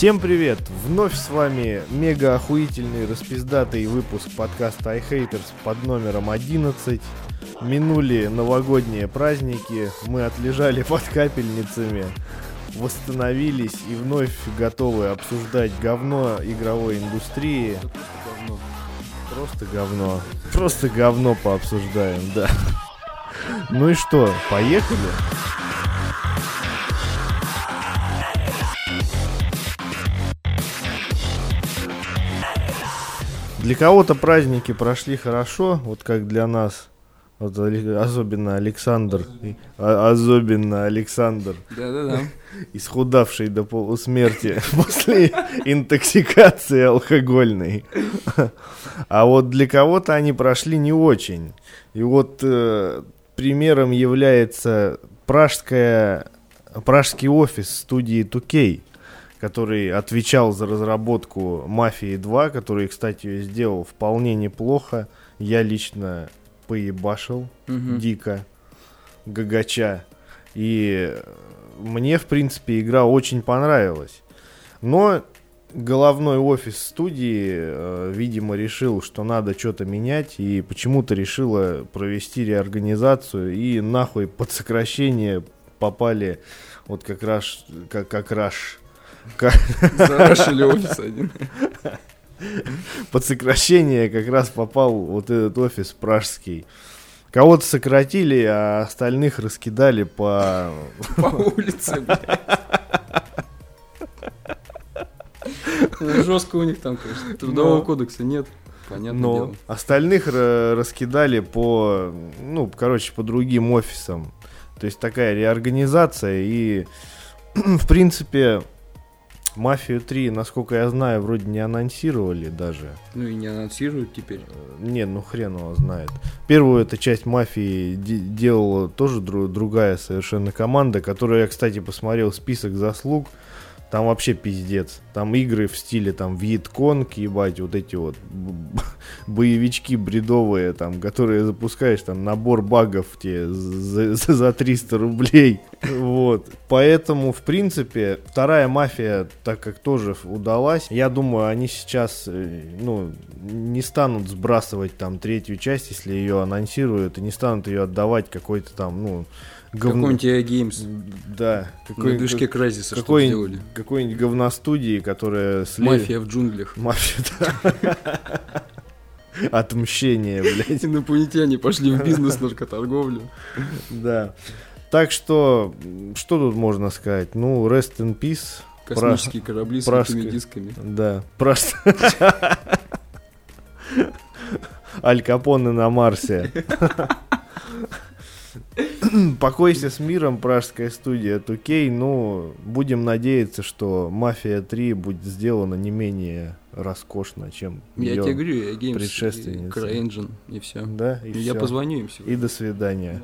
Всем привет! Вновь с вами мега охуительный распиздатый выпуск подкаста iHaters под номером 11. Минули новогодние праздники, мы отлежали под капельницами, восстановились и вновь готовы обсуждать говно игровой индустрии. Просто говно. Просто говно пообсуждаем, да. Ну и что, поехали? Для кого-то праздники прошли хорошо, вот как для нас. Вот, особенно Александр. а- Особенно Александр, Да-да-да. исхудавший до полусмерти после интоксикации алкогольной. А вот для кого-то они прошли не очень. И вот э, примером является пражская, пражский офис студии 2K, который отвечал за разработку «Мафии 2», который, кстати, сделал вполне неплохо. Я лично поебашил Мгм. дико, гагача. И мне, в принципе, игра очень понравилась. Но головной офис студии, э, видимо, решил, что надо что-то менять, и почему-то решила провести реорганизацию, и нахуй под сокращение попали вот как раз, как, как раз, Зарашили офис один. под сокращение как раз попал вот этот офис пражский. Кого-то сократили, а остальных раскидали по... По улице, блядь. Жестко у них там, конечно. Трудового Но- кодекса нет. Понятное Но дело. остальных ра- раскидали по, ну, короче, по другим офисам. То есть такая реорганизация и, в принципе, Мафию 3, насколько я знаю, вроде не анонсировали даже. Ну и не анонсируют теперь. Не, ну хрен его знает. Первую эту часть мафии де- делала тоже дру- другая совершенно команда, которую я, кстати, посмотрел список заслуг. Там вообще пиздец. Там игры в стиле там Вьетконг, ебать, вот эти вот боевички бредовые, там, которые запускаешь, там, набор багов тебе за, за- за 300 рублей. Вот. Поэтому, в принципе, вторая мафия, так как тоже удалась, я думаю, они сейчас, э, ну, не станут сбрасывать там третью часть, если ее анонсируют, и не станут ее отдавать какой-то там, ну, говно- Какой-нибудь EA Games. Да. На движке Crysis что какой- сделали. какой-нибудь говностудии, которая... сле- Мафия в джунглях. Мафия, да. Отмщение, блядь. Инопланетяне пошли в бизнес наркоторговлю. Да. Так что, что тут можно сказать? Ну, rest in peace. Космические корабли с этими дисками. Да, просто... Аль Капоне на Марсе. Покойся с миром, пражская студия 2K. Ну, будем надеяться, что Мафия 3 будет сделана не менее роскошно, чем Я тебе говорю, EA Games, предшественница. CryEngine и все. Да, и Я позвоню им И сегодня. до свидания.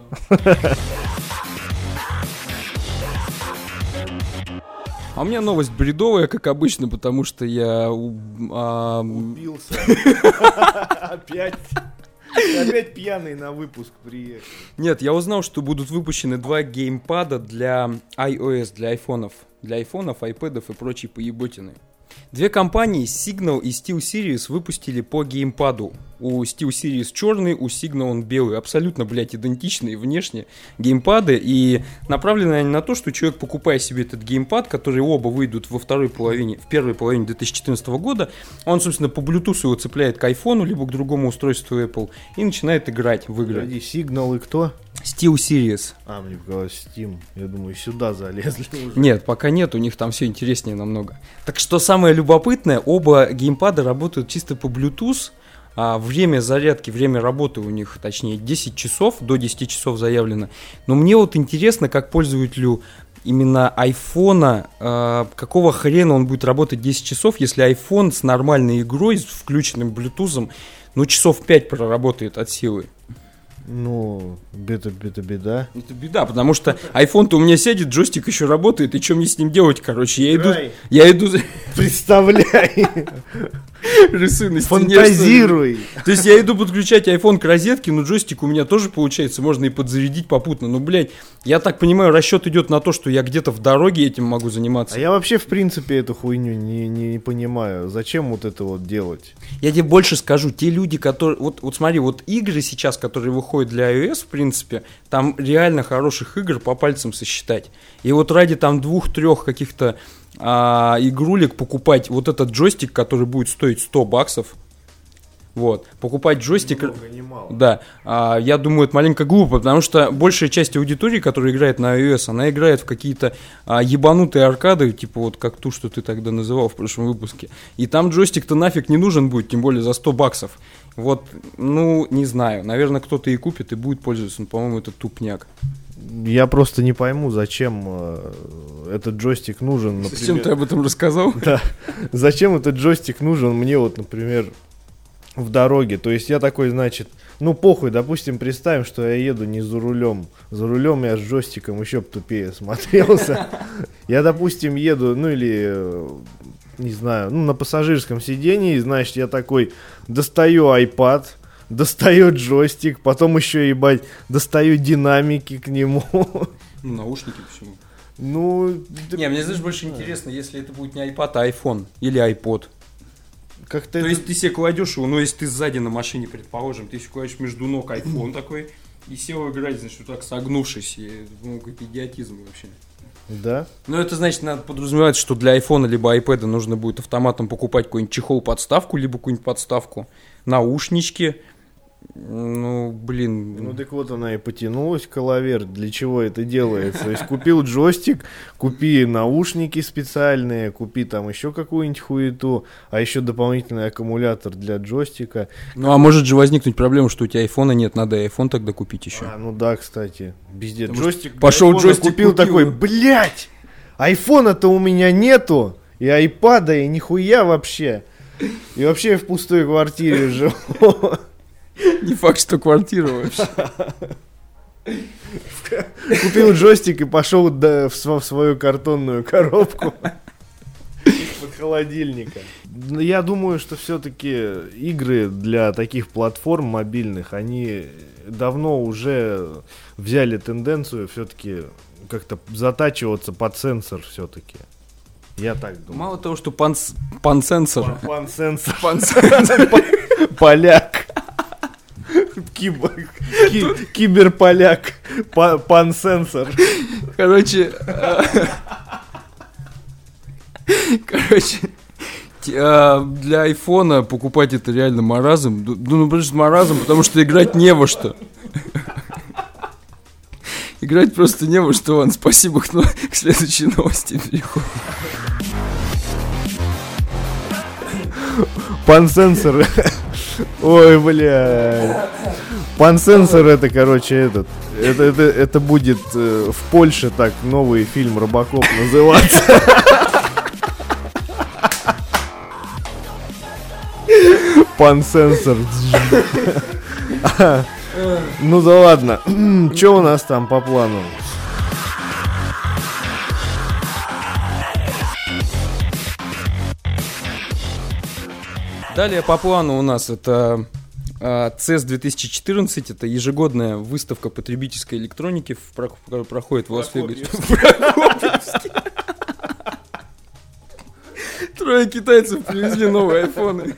А у меня новость бредовая, как обычно, потому что я... а, Убился. Опять. Опять пьяный на выпуск приехал. Нет, я узнал, что будут выпущены два геймпада для iOS, для айфонов. Для айфонов, айпэдов и прочей поеботины. Две компании, Signal и SteelSeries, выпустили по геймпаду. У SteelSeries черный, у Signal он белый. Абсолютно, блядь, идентичные внешне геймпады. И направлены они на то, что человек, покупая себе этот геймпад, которые оба выйдут во второй половине, в первой половине 2014 года, он, собственно, по Bluetooth его цепляет к айфону, либо к другому устройству Apple, и начинает играть в игры. Погоди, сигнал и кто? SteelSeries. А, мне показалось Steam. Я думаю, сюда залезли уже. Нет, пока нет, у них там все интереснее намного. Так что самое любопытное, оба геймпада работают чисто по Bluetooth. А время зарядки, время работы у них, точнее, 10 часов, до 10 часов заявлено. Но мне вот интересно, как пользователю именно айфона, э, какого хрена он будет работать 10 часов, если iPhone с нормальной игрой, с включенным Bluetooth, ну, часов 5 проработает от силы. Ну, это, это беда. Это беда, потому что iPhone-то у меня сядет, джойстик еще работает, и что мне с ним делать, короче? Я иду, я иду, Представляй. Рисуй на стене? Фантазируй. То есть я иду подключать iPhone к розетке, но джойстик у меня тоже получается, можно и подзарядить попутно. Ну, блядь, я так понимаю, расчет идет на то, что я где-то в дороге этим могу заниматься. А я вообще, в принципе, эту хуйню не, не, не понимаю. Зачем вот это вот делать? Я тебе больше скажу, те люди, которые... Вот, вот смотри, вот игры сейчас, которые выходят для iOS, в принципе, там реально хороших игр по пальцам сосчитать. И вот ради там двух-трех каких-то а, игрулек покупать вот этот джойстик, который будет стоить 100 баксов, вот, покупать джойстик... немало. Да, а, я думаю, это маленько глупо, потому что большая часть аудитории, которая играет на iOS, она играет в какие-то а, ебанутые аркады, типа вот как ту, что ты тогда называл в прошлом выпуске. И там джойстик-то нафиг не нужен будет, тем более за 100 баксов. Вот, ну, не знаю, наверное, кто-то и купит и будет пользоваться, но, по-моему, это тупняк. Я просто не пойму, зачем э, этот джойстик нужен. Зачем например. ты об этом рассказал? Да. Зачем этот джойстик нужен мне вот, например, в дороге? То есть я такой, значит, ну похуй, допустим, представим, что я еду не за рулем. За рулем я с джойстиком еще тупее смотрелся. Я, допустим, еду, ну или, э, не знаю, ну на пассажирском сидении, значит, я такой достаю iPad, достаю джойстик, потом еще, ебать, достаю динамики к нему. Ну, наушники почему? Ну, да Не, мне, знаешь, больше интересно, если это будет не iPad, а iPhone или iPod. как-то То это- есть ты себе кладешь его, ну, если ты сзади на машине, предположим, ты себе кладешь между ног iPhone такой, и сел играть, значит, вот так согнувшись, и, ну, как идиотизм вообще. Да? Ну, это значит, надо подразумевать, что для iPhone либо iPad нужно будет автоматом покупать какой-нибудь чехол-подставку, либо какую-нибудь подставку, наушнички. Ну, блин. Ну так вот она и потянулась, коловер. Для чего это делается? То есть купил джойстик, купи наушники специальные, купи там еще какую-нибудь хуету, а еще дополнительный аккумулятор для джойстика. Ну, а может же возникнуть проблема, что у тебя айфона нет, надо iPhone тогда купить еще. А, ну да, кстати. Что Джойстик пошел джойстик купил купил. такой, блять, айфона-то у меня нету. И айпада, и нихуя вообще. И вообще я в пустой квартире живу. Не факт, что квартира вообще. Купил джойстик и пошел в, св- в свою картонную коробку из-под холодильника. Я думаю, что все-таки игры для таких платформ мобильных, они давно уже взяли тенденцию все-таки как-то затачиваться под сенсор все-таки. Я так думаю. Мало того, что панс... пансенсор. Пан сенсор. Пансенсор. Поляк. Киб- ки- Киберполяк. Па- Пан сенсор. Короче... э, Короче... а, Для айфона покупать это реально маразм. Ну, ну, просто маразм, потому что играть не во что. Играть просто не во что, Ван. Спасибо, но- к следующей новости переходим. Пансенсор. Ой, бля. Пансенсор это, короче, этот. Это, это, это будет э, в Польше так новый фильм Робокоп называться. Пансенсор. Ну да ладно. Что у нас там по плану? Далее по плану у нас это CES 2014, это ежегодная выставка потребительской электроники, в Про- проходит в Лас-Вегасе. Трое китайцев привезли новые айфоны.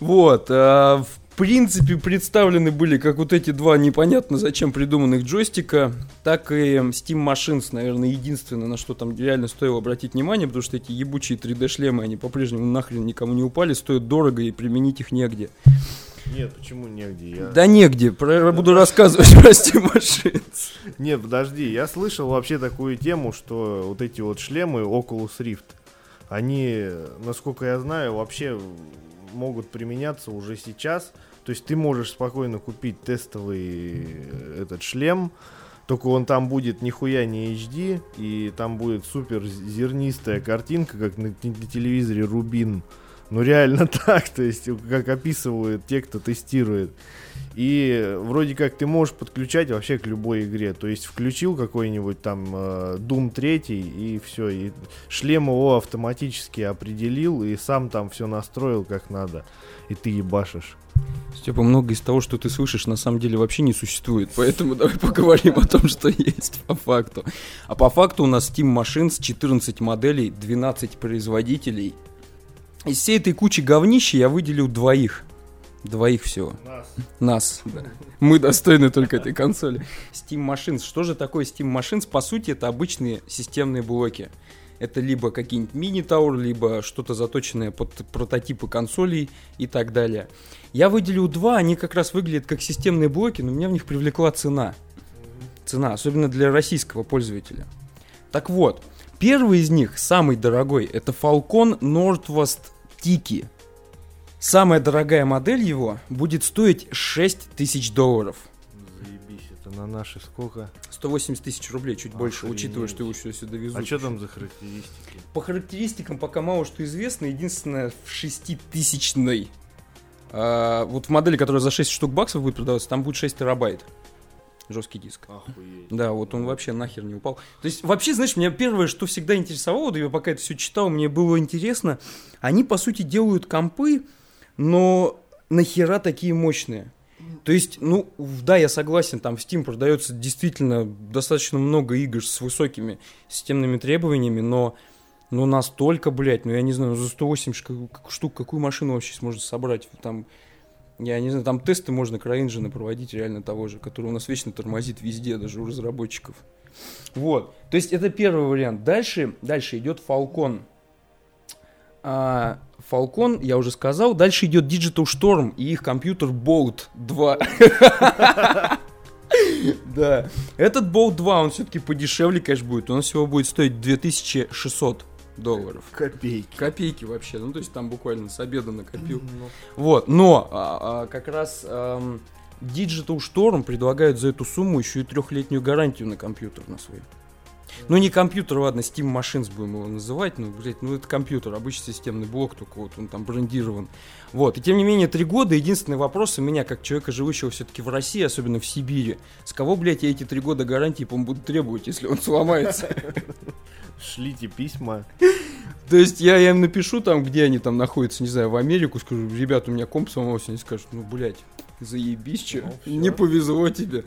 Вот, а, в принципе, представлены были как вот эти два непонятно зачем придуманных джойстика, так и Steam Machines, наверное, единственное, на что там реально стоило обратить внимание, потому что эти ебучие 3D-шлемы, они по-прежнему нахрен никому не упали, стоят дорого и применить их негде. Нет, почему негде? Я... Да негде, про- буду рассказывать про Steam Machines. Не, подожди, я слышал вообще такую тему, что вот эти вот шлемы Oculus Rift, они, насколько я знаю, вообще могут применяться уже сейчас. То есть ты можешь спокойно купить тестовый э, этот шлем, только он там будет нихуя не HD, и там будет супер зернистая картинка, как на, на телевизоре Рубин Ну реально так, то есть как описывают те, кто тестирует. И вроде как ты можешь подключать вообще к любой игре. То есть включил какой-нибудь там э, Doom 3 и все. И шлем его автоматически определил и сам там все настроил как надо. И ты ебашишь. Степа, много из того, что ты слышишь, на самом деле вообще не существует. Поэтому давай поговорим о том, что есть по факту. А по факту у нас Steam с 14 моделей, 12 производителей. Из всей этой кучи говнища я выделил двоих. Двоих всего. Нас. Нас, да. Мы достойны только этой консоли. Steam Machines. Что же такое Steam Machines? По сути, это обычные системные блоки. Это либо какие-нибудь мини-таур, либо что-то заточенное под прототипы консолей и так далее. Я выделил два, они как раз выглядят как системные блоки, но меня в них привлекла цена. Цена, особенно для российского пользователя. Так вот, первый из них, самый дорогой, это Falcon Northwest Tiki. Самая дорогая модель его будет стоить 6 тысяч долларов. Это на наши сколько? 180 тысяч рублей, чуть больше, Охренеть. учитывая, что его все сюда везут. А что там за характеристики? По характеристикам пока мало что известно. Единственное, в 6000 а, вот в модели, которая за 6 штук баксов будет продаваться, там будет 6 терабайт. Жесткий диск. Охуеть. Да, вот он вообще нахер не упал. То есть, вообще, знаешь, меня первое, что всегда интересовало, да я пока это все читал, мне было интересно, они, по сути, делают компы, но нахера такие мощные? То есть, ну, да, я согласен, там в Steam продается действительно достаточно много игр с высокими системными требованиями, но ну, настолько, блядь, ну, я не знаю, ну, за 180 ка- как- штук какую машину вообще сможет собрать? Там, я не знаю, там тесты можно CryEngine проводить реально того же, который у нас вечно тормозит везде, даже у разработчиков. Вот, то есть это первый вариант. Дальше, дальше идет Falcon. А, Falcon, я уже сказал. Дальше идет Digital Storm и их компьютер Bolt 2. Да. Этот Bolt 2, он все-таки подешевле, конечно, будет. Он всего будет стоить 2600 долларов. Копейки. Копейки вообще. Ну, то есть там буквально с обеда накопил. Вот, но а, а, как раз ам, Digital Storm предлагают за эту сумму еще и трехлетнюю гарантию на компьютер на свой. Ну, не компьютер, ладно, Steam Machines будем его называть, ну, блядь, ну, это компьютер, обычный системный блок, только вот он там брендирован. Вот, и тем не менее, три года, единственный вопрос у меня, как человека, живущего все-таки в России, особенно в Сибири, с кого, блядь, я эти три года гарантии, по-моему, буду требовать, если он сломается? Шлите письма. То есть я, я им напишу там, где они там находятся, не знаю, в Америку, скажу, ребят, у меня комп сломался, они скажут, ну, блядь, заебись, че, Ну, не повезло тебе.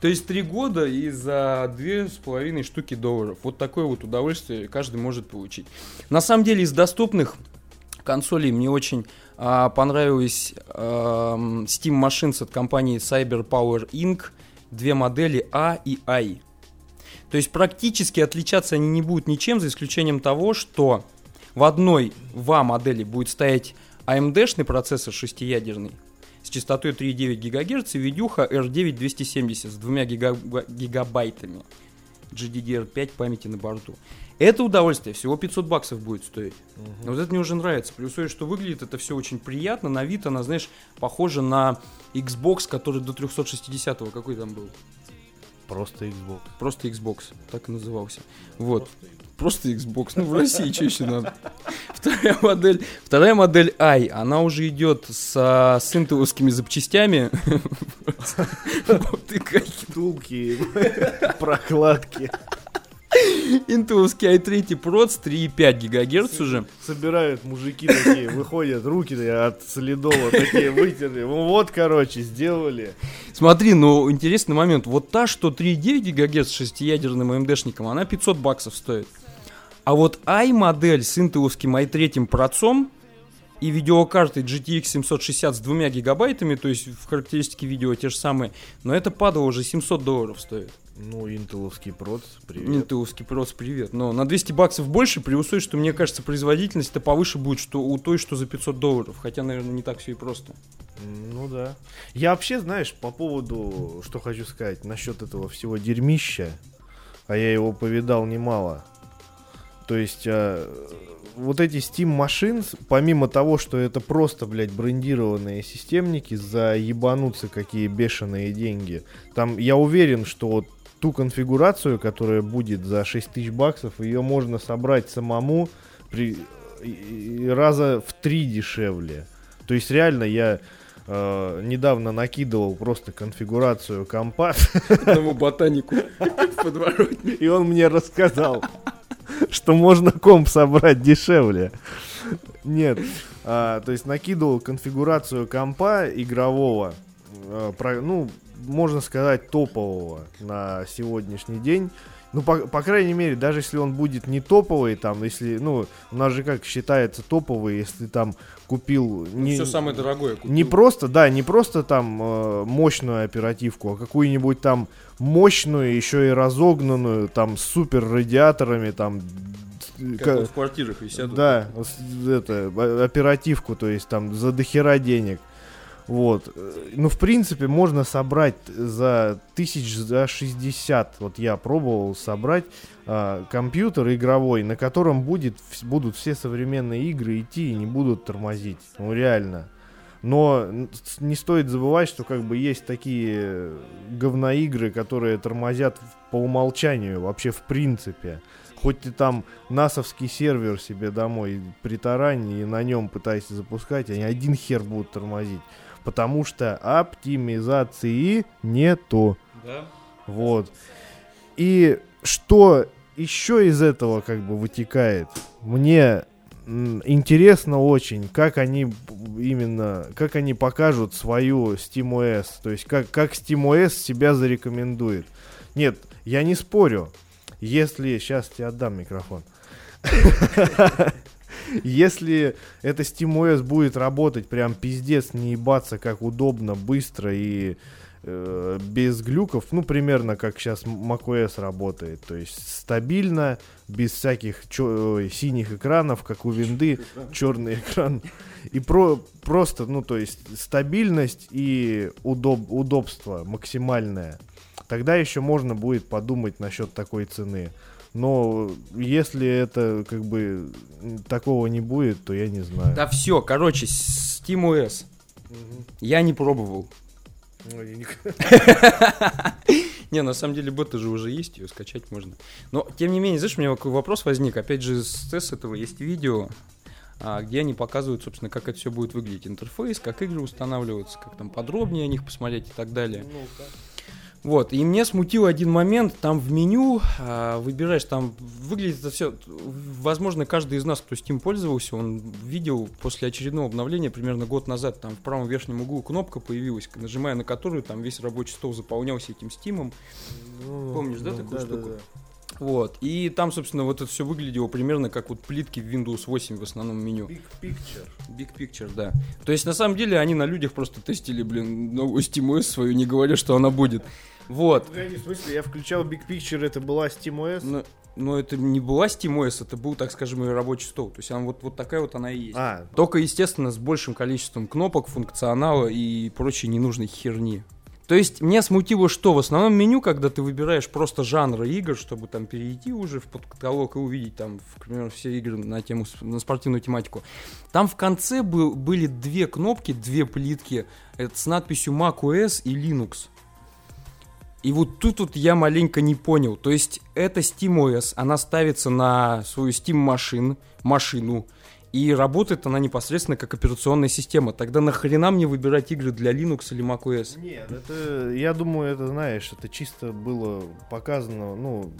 То есть три года и за две с половиной штуки долларов. Вот такое вот удовольствие каждый может получить. На самом деле из доступных консолей мне очень а, понравились ам, Steam Machines от компании Cyber Power Inc. Две модели А и I. То есть практически отличаться они не будут ничем, за исключением того, что в одной ВА модели будет стоять AMD-шный процессор шестиядерный с частотой 3,9 ГГц и видюха R9 270 с двумя гига- гигабайтами GDDR5 памяти на борту. Это удовольствие всего 500 баксов будет стоить. Но Вот это мне уже нравится. При условии, что выглядит это все очень приятно. На вид она, знаешь, похожа на Xbox, который до 360-го какой там был. Просто Xbox. Просто Xbox, так и назывался. Вот. Просто Xbox. Ну, в России что еще надо? Вторая модель, вторая модель i, она уже идет с, а, с интеловскими запчастями. Втулки, прокладки. Интеловский i3 Pro с 3,5 ГГц уже. Собирают мужики такие, выходят, руки от солидола такие вытерли. Ну Вот, короче, сделали. Смотри, ну, интересный момент. Вот та, что 3,9 ГГц с шестиядерным AMD-шником, она 500 баксов стоит. А вот i-модель с интеловским i3 процом и видеокартой GTX 760 с двумя гигабайтами, то есть в характеристике видео те же самые, но это падало уже 700 долларов стоит. Ну, интеловский проц, привет. Интеловский прос, привет. Но на 200 баксов больше, при условии, что, мне кажется, производительность это повыше будет, что у той, что за 500 долларов. Хотя, наверное, не так все и просто. Ну да. Я вообще, знаешь, по поводу, что хочу сказать, насчет этого всего дерьмища, а я его повидал немало. То есть, а, вот эти Steam Machines, помимо того, что это просто, блядь, брендированные системники за ебануться какие бешеные деньги, там, я уверен, что вот ту конфигурацию, которая будет за 6 тысяч баксов, ее можно собрать самому при раза в три дешевле. То есть реально я э, недавно накидывал просто конфигурацию компа, Одному ботанику в подворотне. и он мне рассказал, что можно комп собрать дешевле. Нет, а, то есть накидывал конфигурацию компа игрового, э, про- ну, можно сказать, топового на сегодняшний день. Ну, по, по крайней мере, даже если он будет не топовый, там, если, ну, у нас же как считается топовый, если там купил... не- Все самое дорогое купил. не просто, да, не просто там э, мощную оперативку, а какую-нибудь там мощную, еще и разогнанную, там с супер радиаторами, там. Как ка- вот в квартирах висят. да, это, оперативку, то есть там за дохера денег. Вот. Э, Ну, в принципе, можно собрать за тысяч за 60. Вот я пробовал собрать а, компьютер игровой, на котором будет, будут все современные игры идти и не будут тормозить. Ну, реально. Но не стоит забывать, что как бы есть такие э, говноигры, которые тормозят по умолчанию, вообще в принципе. Хоть ты там насовский сервер себе домой притарань и на нем пытайся запускать, они один хер будут тормозить. Потому что оптимизации нету. Да. Вот. И что еще из этого как бы вытекает? Мне интересно очень, как они именно, как они покажут свою SteamOS, то есть как, как SteamOS себя зарекомендует. Нет, я не спорю, если... Сейчас тебе отдам микрофон. Если эта SteamOS будет работать прям пиздец, не ебаться, как удобно, быстро и э, без глюков, ну, примерно как сейчас macOS работает. То есть стабильно, без всяких чё- синих экранов, как у винды, черный экран. И про, просто, ну, то есть стабильность и удоб, удобство максимальное. Тогда еще можно будет подумать насчет такой цены. Но если это как бы такого не будет, то я не знаю. Да все, короче, SteamOS. Я не пробовал. Я не- Не, на самом деле бета же уже есть, ее скачать можно. Но, тем не менее, знаешь, у меня такой вопрос возник. Опять же, с этого есть видео, а, где они показывают, собственно, как это все будет выглядеть. Интерфейс, как игры устанавливаются, как там подробнее о них посмотреть и так далее. Вот, и мне смутил один момент, там в меню а, выбираешь, там выглядит это все, возможно, каждый из нас, кто Steam пользовался, он видел после очередного обновления, примерно год назад, там в правом верхнем углу кнопка появилась, нажимая на которую там весь рабочий стол заполнялся этим Steam, Помнишь, да, такую штуку? Вот, и там, собственно, вот это все выглядело примерно как вот плитки в Windows 8 в основном меню. Big Picture. Big Picture, да. То есть, на самом деле, они на людях просто тестили, блин, новую SteamOS свою, не говоря, что она будет. Вот. Погоди, в смысле, я включал Big Picture, это была SteamOS? Но, но это не была SteamOS, это был, так скажем, ее рабочий стол. То есть, она вот, вот такая вот она и есть. А, Только, естественно, с большим количеством кнопок, функционала и прочей ненужной херни. То есть, меня смутило, что в основном меню, когда ты выбираешь просто жанры игр, чтобы там перейти уже в подкаталог и увидеть там, к примеру, все игры на тему, на спортивную тематику, там в конце был, были две кнопки, две плитки это с надписью macOS и Linux. И вот тут вот я маленько не понял. То есть это SteamOS, она ставится на свою Steam машин, машину, и работает она непосредственно как операционная система. Тогда нахрена мне выбирать игры для Linux или macOS? Нет, это, я думаю, это, знаешь, это чисто было показано, ну,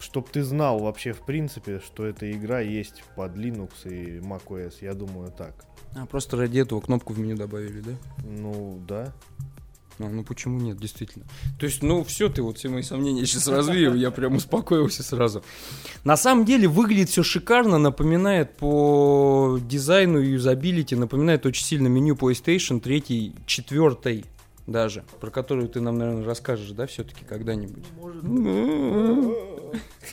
чтоб ты знал вообще, в принципе, что эта игра есть под Linux и macOS, я думаю, так. А, просто ради этого кнопку в меню добавили, да? Ну, да. А, ну почему нет, действительно. То есть, ну все, ты вот все мои сомнения сейчас развеял, я прям успокоился сразу. На самом деле выглядит все шикарно, напоминает по дизайну и юзабилити, напоминает очень сильно меню PlayStation 3, 4 даже, про которую ты нам, наверное, расскажешь, да, все-таки когда-нибудь.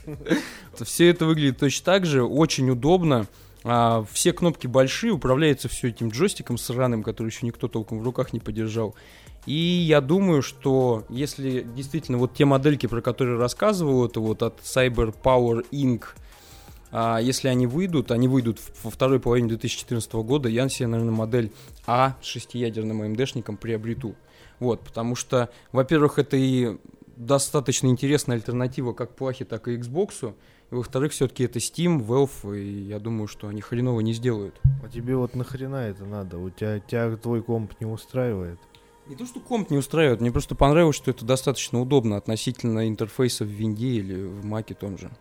Все это выглядит точно так же, очень удобно. А, все кнопки большие, управляется все этим джойстиком сраным, который еще никто толком в руках не подержал. И я думаю, что если действительно вот те модельки, про которые рассказывал, это вот от Cyber Power Inc., а, если они выйдут, они выйдут во второй половине 2014 года, я себе, наверное, модель А с шестиядерным AMD-шником приобрету. Вот, потому что, во-первых, это и достаточно интересная альтернатива как плахе, так и Xbox. Во-вторых, все-таки это Steam, Valve, и я думаю, что они хреново не сделают. А тебе вот нахрена это надо? У тебя, тебя твой комп не устраивает? Не то, что комп не устраивает, мне просто понравилось, что это достаточно удобно относительно интерфейса в винде или в маке том же.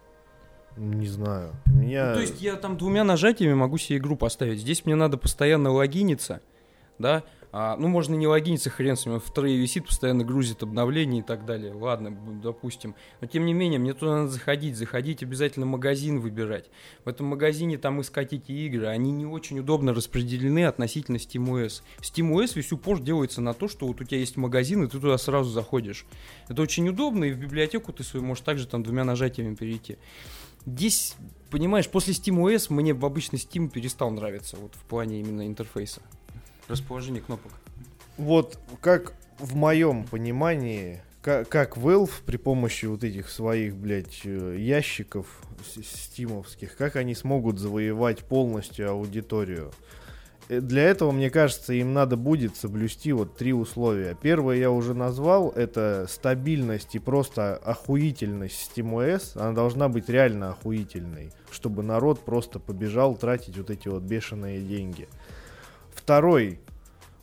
Не знаю. Меня... Ну, то есть я там двумя нажатиями могу себе игру поставить. Здесь мне надо постоянно логиниться, да, а, ну, можно не логиниться, хрен с ним, в трее висит, постоянно грузит обновления и так далее. Ладно, допустим. Но тем не менее, мне туда надо заходить, заходить, обязательно магазин выбирать. В этом магазине там искать эти игры. Они не очень удобно распределены относительно SteamOS. SteamOS весь упор делается на то, что вот у тебя есть магазин, и ты туда сразу заходишь. Это очень удобно, и в библиотеку ты свою можешь также там двумя нажатиями перейти. Здесь, понимаешь, после SteamOS мне в обычный Steam перестал нравиться, вот в плане именно интерфейса расположение кнопок. Вот как в моем понимании, как, как Valve при помощи вот этих своих, блядь, э, ящиков стимовских, как они смогут завоевать полностью аудиторию. Э, для этого, мне кажется, им надо будет соблюсти вот три условия. Первое я уже назвал, это стабильность и просто охуительность SteamOS. Она должна быть реально охуительной, чтобы народ просто побежал тратить вот эти вот бешеные деньги. Второй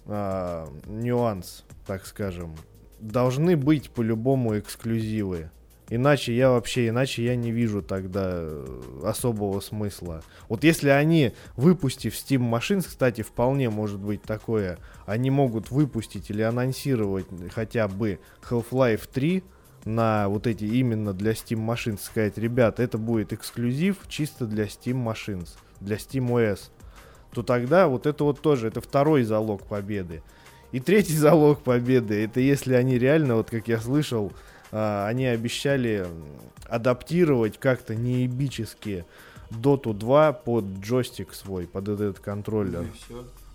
а, нюанс, так скажем, должны быть по-любому эксклюзивы. Иначе я вообще, иначе я не вижу тогда э, особого смысла. Вот если они, выпустив Steam Machines, кстати, вполне может быть такое, они могут выпустить или анонсировать хотя бы Half-Life 3 на вот эти именно для Steam Machines, сказать, ребят, это будет эксклюзив чисто для Steam Machines, для Steam OS то тогда вот это вот тоже, это второй залог победы. И третий залог победы, это если они реально, вот как я слышал, а, они обещали адаптировать как-то неебически Dota 2 под джойстик свой, под этот контроллер.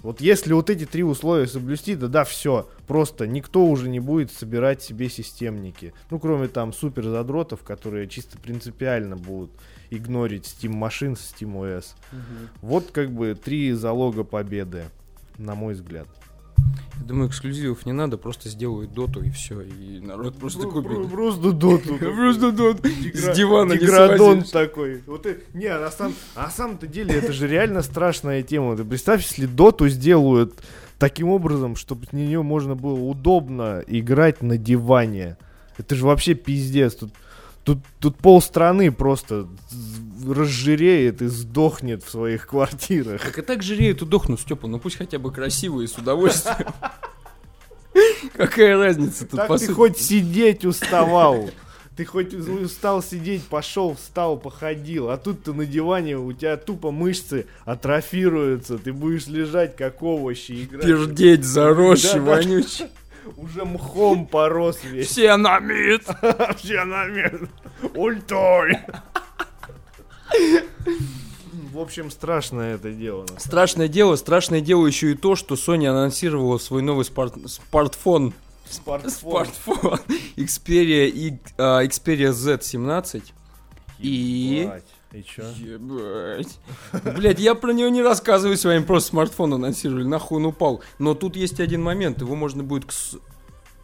Вот если вот эти три условия соблюсти, да да, все. Просто никто уже не будет собирать себе системники. Ну, кроме там супер задротов, которые чисто принципиально будут игнорить Steam машин с Steam OS. Угу. Вот как бы три залога победы, на мой взгляд. Я думаю, эксклюзивов не надо, просто сделают доту и все, и народ просто Про- купит. про- Просто доту. Просто доту. С дивана не Деградон такой. Вот и- не, а а на самом-то деле это же реально страшная тема. Ты представь, если доту сделают таким образом, чтобы на нее можно было удобно играть на диване. Это же вообще пиздец. Тут, тут, тут полстраны просто разжиреет и сдохнет в своих квартирах. Так и так жиреют и дохнут, Степа, ну пусть хотя бы красиво и с удовольствием. Какая разница тут, Так ты хоть сидеть уставал. Ты хоть устал сидеть, пошел, встал, походил, а тут ты на диване, у тебя тупо мышцы атрофируются, ты будешь лежать как овощи играть. Пердеть заросший, Да, да. Уже мхом порос весь. Все на мид. Вообще намер. Ультой. В общем, страшное это дело. на Страшное дело, страшное дело еще и то, что Sony анонсировала свой новый спарт- смартфон, смартфон Xperia, и, а, Xperia Z17. И- Ебать. И чё? Ебать. Блять, я про него не рассказываю с вами, просто смартфон анонсировали, нахуй он упал. Но тут есть один момент, его можно будет к...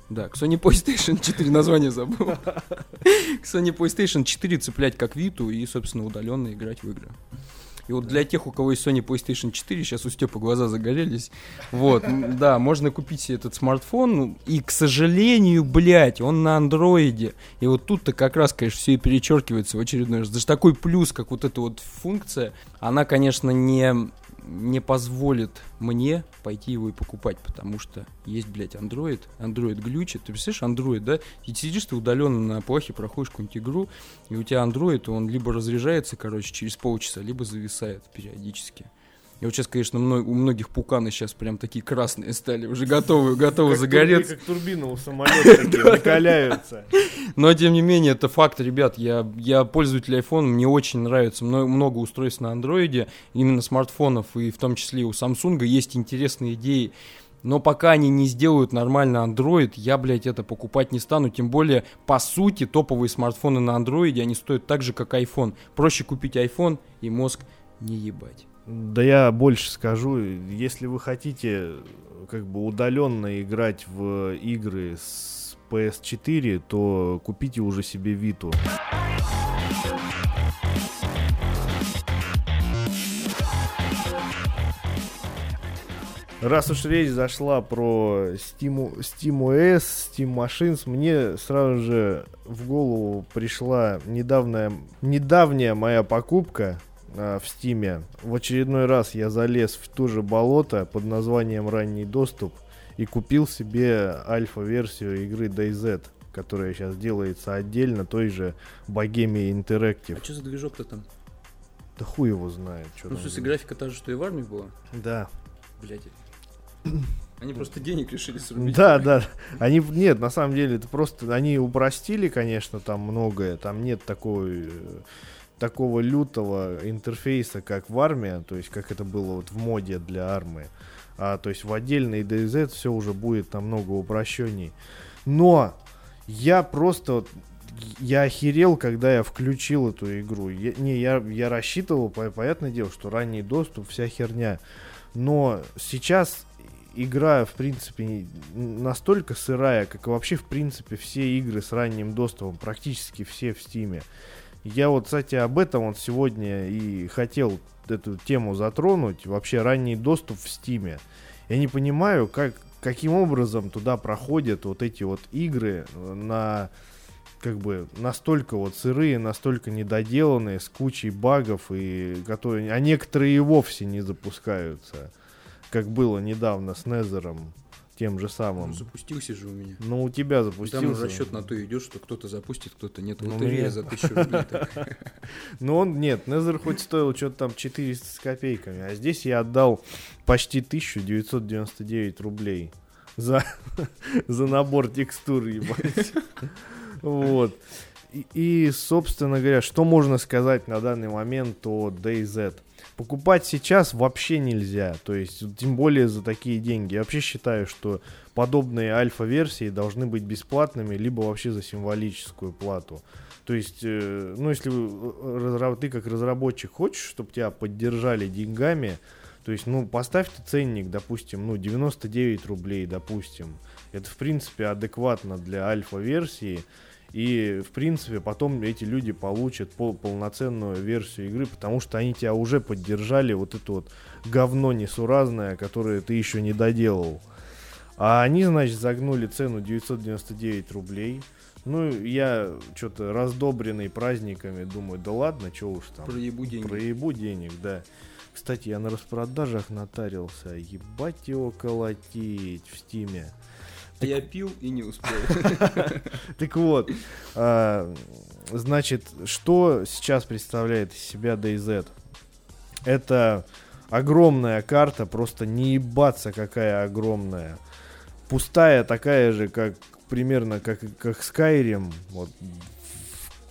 Да, к Sony PlayStation 4 название забыл. К Sony PlayStation 4 цеплять как Виту и, собственно, удаленно играть в игры. И вот для тех, у кого есть Sony PlayStation 4, сейчас у Степа глаза загорелись. Вот, да, можно купить себе этот смартфон. И, к сожалению, блядь, он на андроиде. И вот тут-то как раз, конечно, все и перечеркивается в очередной раз. Даже такой плюс, как вот эта вот функция, она, конечно, не, не позволит мне пойти его и покупать, потому что есть, блядь, Android, Android глючит. Ты представляешь, Android, да? И сидишь ты удаленно на плахе, проходишь какую-нибудь игру, и у тебя Android, он либо разряжается, короче, через полчаса, либо зависает периодически. И вот сейчас, конечно, мно- у многих пуканы сейчас прям такие красные стали, уже готовы, готовы Как загореться. турби- Как турбина у самолета накаляются. Но, тем не менее, это факт, ребят. Я, я пользователь iPhone, мне очень нравится мно- много устройств на андроиде, именно смартфонов, и в том числе у Samsung есть интересные идеи. Но пока они не сделают нормально Android, я, блядь, это покупать не стану. Тем более, по сути, топовые смартфоны на андроиде, они стоят так же, как iPhone. Проще купить iPhone и мозг не ебать. Да я больше скажу, если вы хотите как бы удаленно играть в игры с PS4, то купите уже себе Виту. Раз уж речь зашла про Steam, Steam OS, Steam Machines, мне сразу же в голову пришла недавняя, недавняя моя покупка а, в Steam. В очередной раз я залез в то же болото под названием «Ранний доступ» и купил себе альфа-версию игры DayZ, которая сейчас делается отдельно той же Bohemia Interactive. А что за движок-то там? Да хуй его знает. Что Ну, в смысле, графика та же, что и в армии была? Да. Блять. Они просто денег решили срубить. Да, да. Они, нет, на самом деле, это просто, они упростили, конечно, там многое. Там нет такой, э, такого лютого интерфейса, как в армии, то есть, как это было вот в моде для армии. А, то есть, в отдельной DayZ все уже будет намного упрощенней. Но я просто вот, я охерел, когда я включил эту игру. Я- не, я, я рассчитывал, по- понятное дело, что ранний доступ, вся херня. Но сейчас игра, в принципе, настолько сырая, как и вообще, в принципе, все игры с ранним доступом, практически все в Стиме. Я вот, кстати, об этом вот сегодня и хотел эту тему затронуть. Вообще ранний доступ в Стиме. Я не понимаю, как, каким образом туда проходят вот эти вот игры э, на как бы настолько вот сырые, настолько недоделанные, с кучей багов, и которые, а некоторые и вовсе не запускаются, как было недавно с Незером, тем же Ну, самым. запустился же у меня. Ну, у тебя Там запустился. расчет на то идет, что кто-то запустит, кто-то нет. Ну, Лотерея за тысячу рублей. Но он, нет, Незер хоть стоил что-то там 400 с копейками, а здесь я отдал почти 1999 рублей за, за набор текстур, ебать. Вот. И, и, собственно говоря, что можно сказать на данный момент о DayZ? Покупать сейчас вообще нельзя, то есть, тем более за такие деньги. Я вообще считаю, что подобные альфа-версии должны быть бесплатными, либо вообще за символическую плату. То есть, э, ну, если э, ты как разработчик хочешь, чтобы тебя поддержали деньгами, то есть, ну, поставь ты ценник, допустим, ну, 99 рублей, допустим. Это, в принципе, адекватно для альфа-версии. И, в принципе, потом эти люди получат пол- полноценную версию игры, потому что они тебя уже поддержали вот это вот говно несуразное, которое ты еще не доделал. А они, значит, загнули цену 999 рублей. Ну, я что-то раздобренный праздниками думаю, да ладно, что уж там. Проебу деньги. Проебу денег, да. Кстати, я на распродажах натарился. Ебать его колотить в стиме. А я пил и не успел. Так вот, а, значит, что сейчас представляет из себя DayZ? Это огромная карта, просто не ебаться какая огромная. Пустая такая же, как примерно как, как Skyrim, вот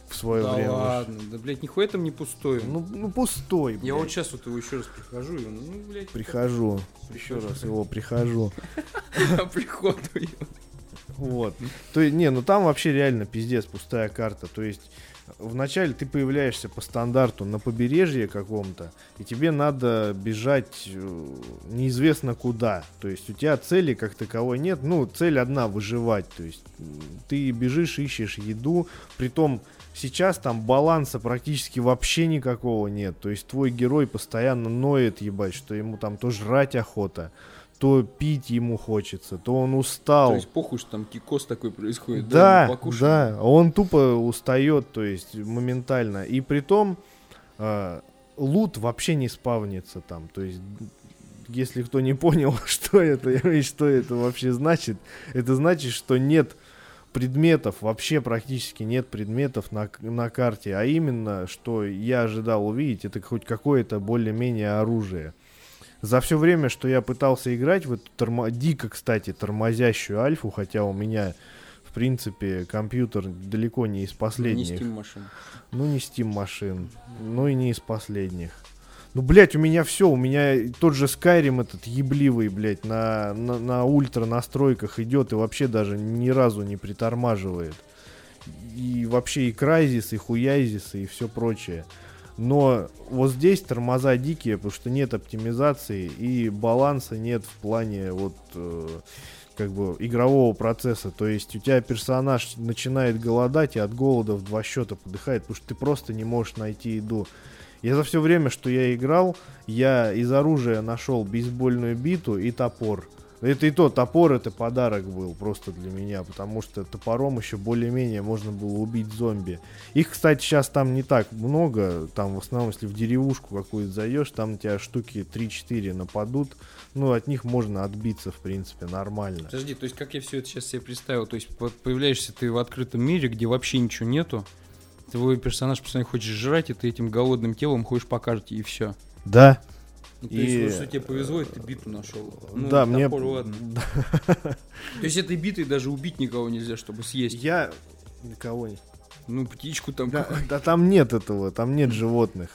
в- свое Да время. ладно, да, блядь, нихуя там не пустой. Ну, ну пустой. Я блядь. вот сейчас вот его еще раз прихожу, и он, ну, блядь, прихожу. Еще раз его прихожу. как приход ее. Вот. То есть, не, ну там вообще реально пиздец, пустая карта. То есть, вначале ты появляешься по стандарту на побережье каком-то, и тебе надо бежать э, неизвестно куда. То есть, у тебя цели как таковой нет. Ну, цель одна выживать. То есть, ты бежишь, ищешь еду. Притом, сейчас там баланса практически вообще никакого нет. То есть, твой герой постоянно ноет, ебать, что ему там то жрать охота, то пить ему хочется, то он устал. То есть похуй, что там кикос такой происходит. Да, мы покушаем. да, он тупо устает, то есть моментально. И при том э, лут вообще не спавнится там. То есть, если кто не понял, что это и что это вообще значит, это значит, что нет предметов, вообще практически нет предметов на, на карте. А именно, что я ожидал увидеть, это хоть какое-то более-менее оружие. За все время, что я пытался играть в эту тормо- дико, кстати, тормозящую альфу, хотя у меня, в принципе, компьютер далеко не из Не последних. Steam машин. Ну, не Steam машин. Ну и не из последних. Ну, блядь, у меня все, у меня тот же Skyrim этот ебливый, блядь, на, на, на ультра настройках идет и вообще даже ни разу не притормаживает. И вообще и Crysis, и Хуяйзис, и все прочее. Но вот здесь тормоза дикие, потому что нет оптимизации и баланса нет в плане вот э, как бы игрового процесса. То есть у тебя персонаж начинает голодать и от голода в два счета подыхает, потому что ты просто не можешь найти еду. Я за все время, что я играл, я из оружия нашел бейсбольную биту и топор. Это и то, топор это подарок был просто для меня, потому что топором еще более-менее можно было убить зомби. Их, кстати, сейчас там не так много, там в основном, если в деревушку какую-то зайдешь, там у тебя штуки 3-4 нападут, ну, от них можно отбиться, в принципе, нормально. Подожди, то есть как я все это сейчас себе представил? То есть по- появляешься ты в открытом мире, где вообще ничего нету, твой персонаж постоянно хочет жрать, и ты этим голодным телом ходишь по карте, и все. Да, Ну, то И- есть, вот что тебе повезло, и ты биту нашел. Ну, да, мне... топор, ладно. То есть этой битой даже убить никого нельзя, чтобы съесть. Я... Никого не... Ну, птичку там Да, да там нет этого, там нет животных.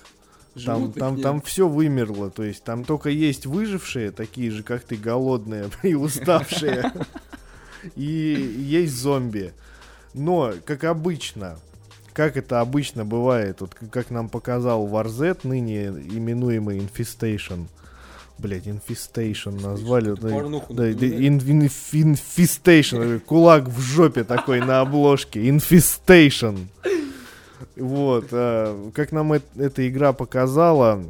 Там, животных там, нет. там все вымерло, то есть там только есть выжившие, такие же, как ты, голодные и уставшие. И есть зомби. Но, как обычно, как это обычно бывает, вот как нам показал Warz, ныне именуемый Infestation, Блять, Infestation назвали. Порнуху да, да, ин- ин- Infestation, кулак в жопе такой на обложке. Infestation. Вот, а, как нам эт- эта игра показала,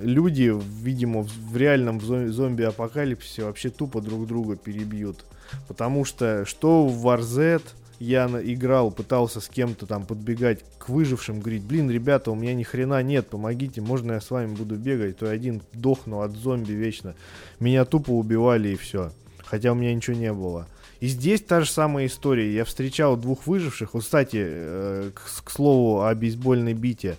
люди, видимо, в в реальном зо- зомби-апокалипсисе вообще тупо друг друга перебьют. Потому что что в Warz я играл, пытался с кем-то там подбегать к выжившим, говорить, блин, ребята, у меня ни хрена нет, помогите, можно я с вами буду бегать, то я один дохну от зомби вечно. Меня тупо убивали и все. Хотя у меня ничего не было. И здесь та же самая история. Я встречал двух выживших. Вот, кстати, э, к, к слову о бейсбольной бите.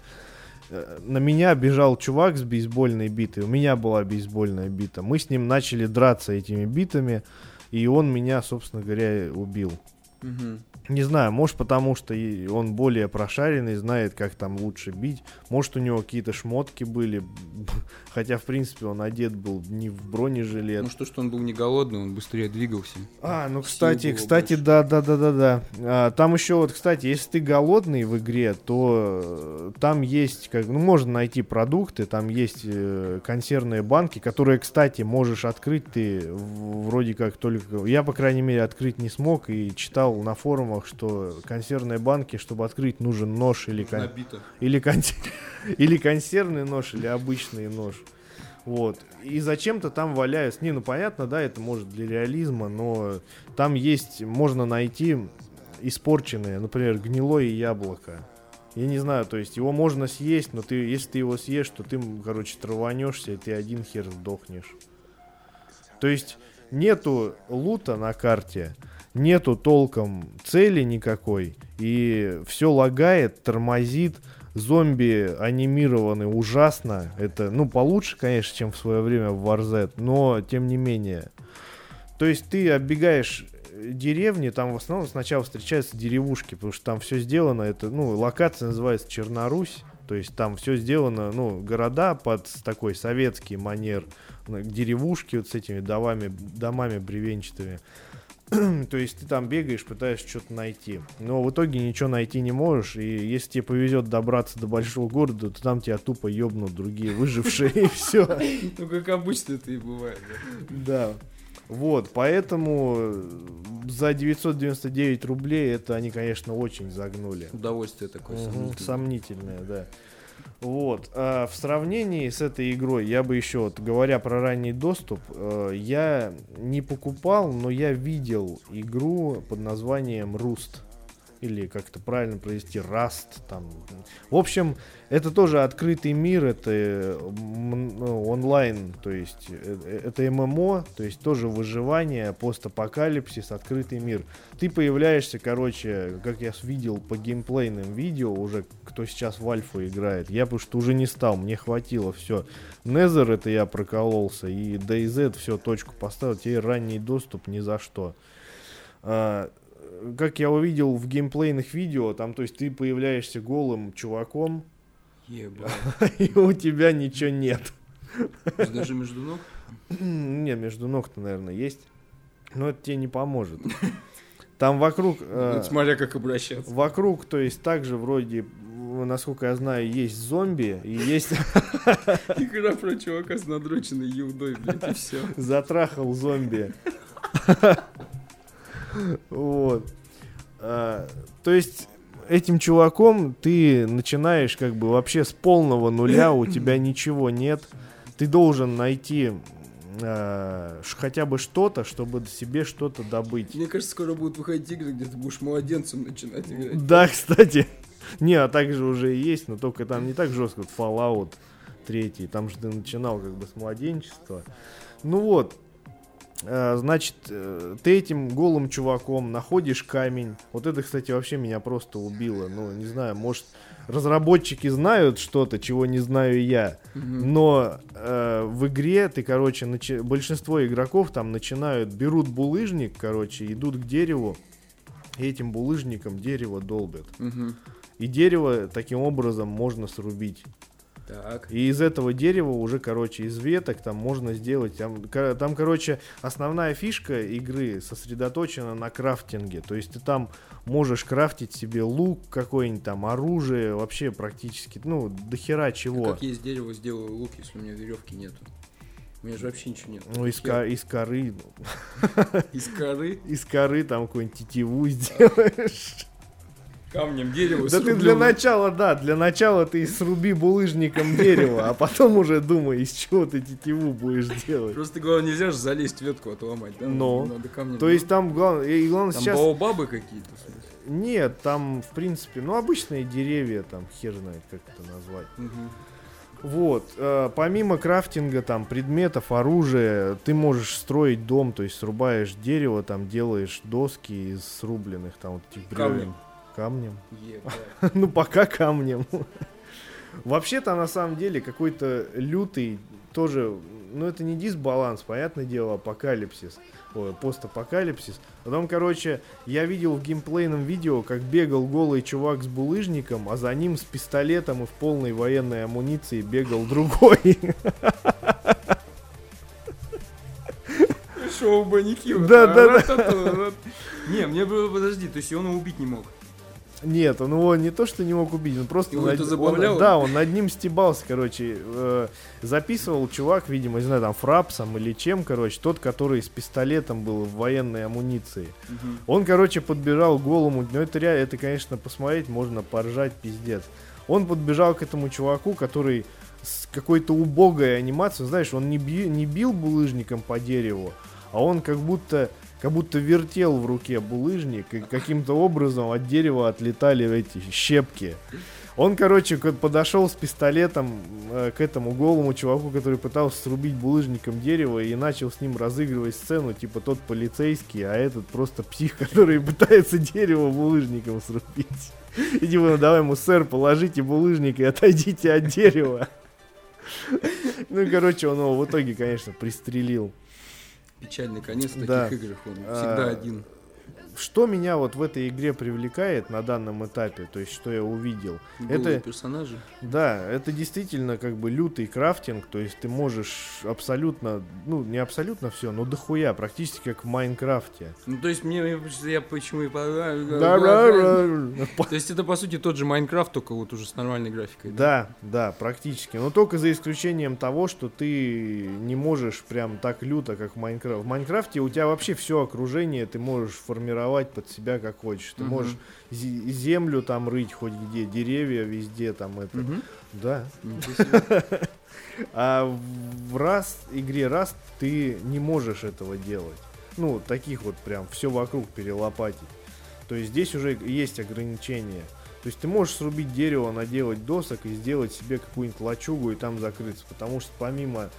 Э, На меня бежал чувак с бейсбольной битой. У меня была бейсбольная бита. Мы с ним начали драться этими битами. И он меня, собственно говоря, убил. Мгм. Не знаю, может потому что он более прошаренный, знает, как там лучше бить. Может у него какие-то шмотки были. Хотя, в принципе, он одет был не в бронежилет. Ну что, что он был не голодный, он быстрее двигался. А, ну кстати, кстати, больше. да, да, да, да, да. А, там еще вот, кстати, если ты голодный в игре, то э, там есть, как, ну, можно найти продукты, там есть э, консервные банки, которые, кстати, можешь открыть ты вроде как только, я по крайней мере открыть не смог и читал на форумах, что консервные банки, чтобы открыть, нужен нож или кон- или, кон- или консервный нож, или обычный нож. Вот. И зачем-то там валяются. Не, ну понятно, да, это может для реализма, но там есть, можно найти испорченные, например, гнилое яблоко. Я не знаю, то есть его можно съесть, но ты, если ты его съешь, то ты, короче, траванешься, и ты один хер сдохнешь. То есть нету лута на карте, нету толком цели никакой, и все лагает, тормозит, зомби анимированы ужасно. Это, ну, получше, конечно, чем в свое время в Warz, но тем не менее. То есть ты оббегаешь э, деревни, там в основном сначала встречаются деревушки, потому что там все сделано, это, ну, локация называется Чернорусь, то есть там все сделано, ну, города под такой советский манер, деревушки вот с этими домами, домами бревенчатыми. То есть ты там бегаешь, пытаешься что-то найти. Но в итоге ничего найти не можешь. И если тебе повезет добраться до большого города, то там тебя тупо ебнут другие выжившие, и все. Ну, как обычно это и бывает. да. Да. Вот, поэтому э, за 999 рублей это они, конечно, очень загнули. Удовольствие такое сомнительное. Сомнительное, да. Вот. а в сравнении с этой игрой, я бы еще, вот, говоря про ранний доступ, э, я не покупал, но я видел игру под названием Rust. Или как это правильно произвести, Rust. Там. В общем, это тоже открытый мир, это ну, онлайн, то есть э, э, это ММО, то есть тоже выживание, постапокалипсис, открытый мир. Ты появляешься, короче, как я видел по геймплейным видео, уже кто сейчас в Альфу играет. Я потому что уже не стал, мне хватило, все. Незер это я прокололся, и DayZ все, точку поставил, тебе ранний доступ ни за что. Как я увидел в геймплейных видео, там, то есть ты появляешься голым чуваком, Ебать. и у тебя ничего нет. Даже между ног? Не, между ног-то, наверное, есть. Но это тебе не поможет. Там вокруг... э, Ну, Смотря как обращаться. Вокруг, то есть также вроде, насколько я знаю, есть зомби и есть Игра про чувака с надроченной еудой, блядь, и все. затрахал зомби. Вот. А, То есть этим чуваком ты начинаешь как бы вообще с полного нуля, у тебя ничего нет. Ты должен найти э, ш- хотя бы что-то, чтобы себе что-то добыть. Мне кажется, скоро будут выходить игры, где ты будешь младенцем начинать играть. Да, кстати. Не, а также уже и есть, но только там не так жестко. Fallout 3, там же ты начинал как бы с младенчества. Ну вот, значит, э, ты этим голым чуваком находишь камень. Вот это, кстати, вообще меня просто убило. Ну, не знаю, может, разработчики знают что-то, чего не знаю я. Но э, в игре ты, короче, начи- большинство игроков там начинают, берут булыжник, короче, идут к дереву, и этим булыжником дерево долбят. И дерево таким образом можно срубить. Так. И из этого дерева уже, короче, из веток там можно сделать. Там, там, короче, основная фишка игры сосредоточена на крафтинге. То есть ты там можешь крафтить себе лук какой-нибудь там, оружие, вообще практически, ну, до хера чего. Как есть дерево, сделаю лук, если у меня веревки нету. У меня же вообще ничего нет. Ну, из, ко- из коры, Из коры из коры там какую-нибудь тетиву сделаешь. Камнем дерево Да ты для начала, да, для начала ты сруби булыжником дерево, а потом уже думай, из чего ты тетиву будешь делать. Просто главное, нельзя же залезть ветку отломать, да? Но. Надо камнем. То есть там главное, и главное там сейчас... баобабы какие-то? Нет, там, в принципе, ну, обычные деревья, там, хер знает, как это назвать. Вот, э, помимо крафтинга, там, предметов, оружия, ты можешь строить дом, то есть срубаешь дерево, там, делаешь доски из срубленных, там, вот этих бревен. Камнем. Камнем. Ну, пока камнем. Вообще-то, на самом деле, какой-то лютый, тоже, ну, это не дисбаланс, понятное дело, апокалипсис, ой, постапокалипсис. Потом, короче, я видел в геймплейном видео, как бегал голый чувак с булыжником, а за ним с пистолетом и в полной военной амуниции бегал другой. Шоу Баникива. Да, да, да. Не, мне было, подожди, то есть он его убить не мог. Нет, он его не то что не мог убить, он просто Его над- это он- забавляло? да, он над ним стебался, короче, э, записывал чувак, видимо, не знаю, там фрапсом или чем, короче, тот, который с пистолетом был в военной амуниции. Он, короче, подбежал к голому, ну это реально, это, конечно, посмотреть можно поржать, пиздец. Он подбежал к этому чуваку, который с какой-то убогой анимацией, знаешь, он не, би- не бил булыжником по дереву, а он как будто, как будто вертел в руке булыжник, и каким-то образом от дерева отлетали эти щепки. Он, короче, подошел с пистолетом э, к этому голому чуваку, который пытался срубить булыжником дерево, и начал с ним разыгрывать сцену, типа тот полицейский, а этот просто псих, который пытается дерево булыжником срубить. И типа, ну давай ему, сэр, положите булыжник и отойдите от дерева. Ну, короче, он его в итоге, конечно, пристрелил. Печальный конец в Да. таких играх, он всегда А, один. Что меня вот в этой игре привлекает на данном этапе, то есть что я увидел, Голые это- персонажи. Да, это действительно как бы лютый крафтинг, то есть ты можешь абсолютно, ну не абсолютно все, но дохуя, практически как в Майнкрафте. Ну, то есть мне, я почему и То есть это, по сути, тот же Майнкрафт, только вот уже с нормальной графикой. да, да, практически. Но только за исключением того, что ты не можешь прям так люто, как в Майнкрафте. В Майнкрафте у тебя вообще все окружение ты можешь формировать под себя как хочешь. Ты Мгм. можешь зе- землю там рыть хоть где, деревья везде там это. Мгм. Да. А в раз игре раз ты не можешь этого делать. Ну, таких вот прям все вокруг перелопатить. То есть здесь уже есть ограничения. То есть ты можешь срубить дерево, наделать досок и сделать себе какую-нибудь лачугу и там закрыться. Потому что помимо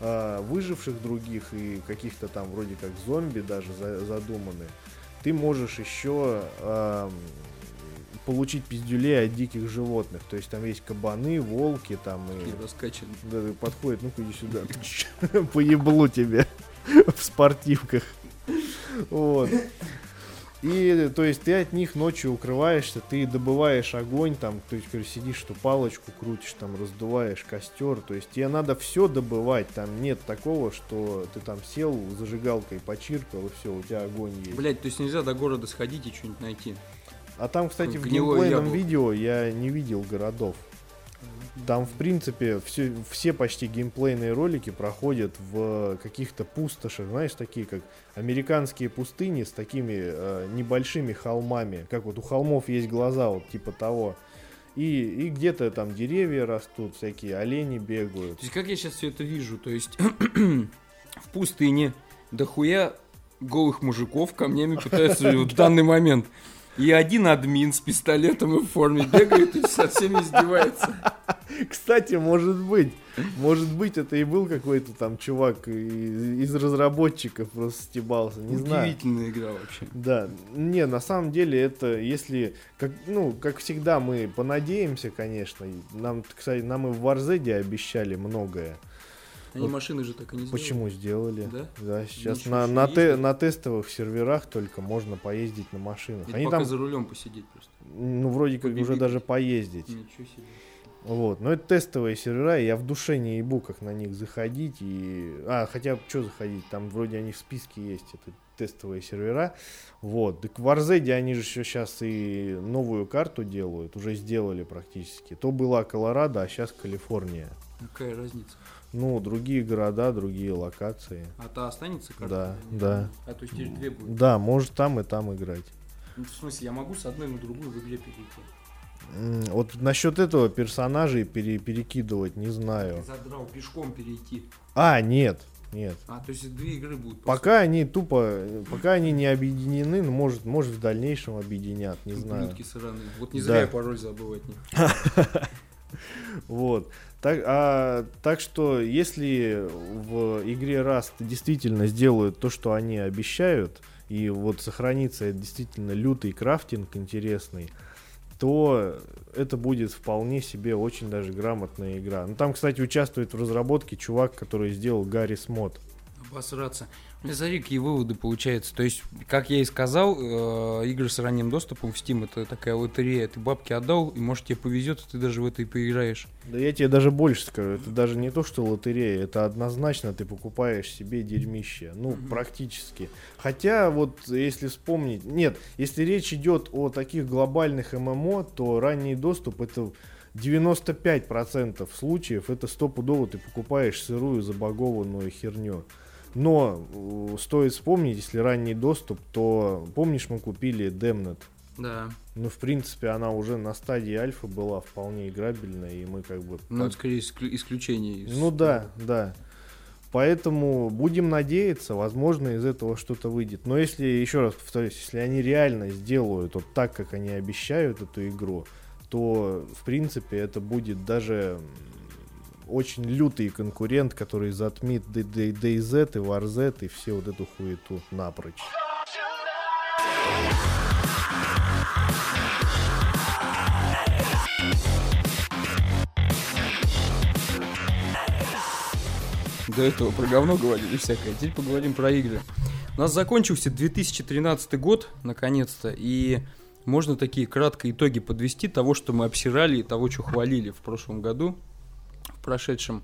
а, выживших других и каких-то там вроде как зомби даже за- задуманы, ты можешь еще ам, получить пиздюлей от диких животных. То есть там есть кабаны, волки там и... Да, подходит, ну-ка иди сюда. Поеблу тебе в спортивках. Вот. И, то есть, ты от них ночью укрываешься, ты добываешь огонь, там, то есть, сидишь, что палочку крутишь, там, раздуваешь костер, то есть, тебе надо все добывать, там нет такого, что ты там сел, зажигалкой почиркал, и все, у тебя огонь есть. Блять, то есть нельзя до города сходить и что-нибудь найти. А там, кстати, в геймплейном видео я не видел городов. Там, в принципе, все, все почти геймплейные ролики проходят в каких-то пустошах, знаешь, такие как американские пустыни с такими э, небольшими холмами, как вот у холмов есть глаза, вот типа того. И, и где-то там деревья растут, всякие олени бегают. То есть как я сейчас все это вижу? То есть в пустыне дохуя голых мужиков камнями пытаются в данный момент. И один админ с пистолетом и в форме бегает и со всеми издевается. Кстати, может быть, может быть, это и был какой-то там чувак из, из разработчиков просто стебался, не знаю. Удивительная игра вообще. Да, не, на самом деле это, если, как, ну, как всегда, мы понадеемся, конечно. Нам, кстати, нам и в Варзеде обещали многое. Они вот машины же так и не сделали. Почему сделали? Да? Да, сейчас на, на, те, на тестовых серверах только можно поездить на машинах. Или Они пока там, за рулем посидеть просто. ну, вроде как Побегать. уже даже поездить. Ничего себе. Вот, но это тестовые сервера, и я в душе не ебу, как на них заходить. И... А, хотя, что заходить, там вроде они в списке есть, это тестовые сервера. Вот, так в Warzone они же еще сейчас и новую карту делают, уже сделали практически. То была Колорадо, а сейчас Калифорния. Какая разница? Ну, другие города, другие локации. А та останется карта? Да, да. А то есть теперь две будет? Да, может там и там играть. Ну, в смысле, я могу с одной на другую в игре перейти? Вот насчет этого персонажей пере- перекидывать не знаю. Ты задрал пешком перейти. А, нет, нет. А, то есть две игры будут. Пока они тупо, пока они не объединены, ну, может, может в дальнейшем объединят, не просто знаю. ублюдки сраные. Вот не Да. зря я пароль забыл от них. Вот. Так, а, так что, если в игре Rust действительно сделают то, что они обещают, и вот сохранится действительно лютый крафтинг интересный, то это будет вполне себе очень даже грамотная игра. Ну, там, кстати, участвует в разработке чувак, который сделал Гаррис Мод. Обосраться. Смотри, какие выводы получаются. То есть, как я и сказал, э, игры с ранним доступом в Steam это такая лотерея. Ты бабки отдал, и может тебе повезет, и ты даже в это и поиграешь. Да я тебе даже больше скажу, это даже не то, что лотерея, это однозначно ты покупаешь себе дерьмище. Ну, практически. Хотя, вот если вспомнить... Нет, если речь идет о таких глобальных ММО, то ранний доступ это 95% случаев это стопудово ты покупаешь сырую забагованную херню. Но э, стоит вспомнить, если ранний доступ, то помнишь, мы купили Demnet. Да. Ну, в принципе, она уже на стадии альфа была вполне играбельная, и мы как бы... Ну, это скорее исклю- исключение. из- Ну да, да. Поэтому будем надеяться, возможно, из этого что-то выйдет. Но если, еще раз повторюсь, если они реально сделают вот так, как они обещают эту игру, то, в принципе, это будет даже очень лютый конкурент, который затмит DayZ и Warz и все вот эту хуету напрочь. До этого про говно говорили всякое. Теперь поговорим про игры. У нас закончился 2013 год, наконец-то, и можно такие кратко итоги подвести того, что мы обсирали и того, что хвалили в прошлом году, прошедшем.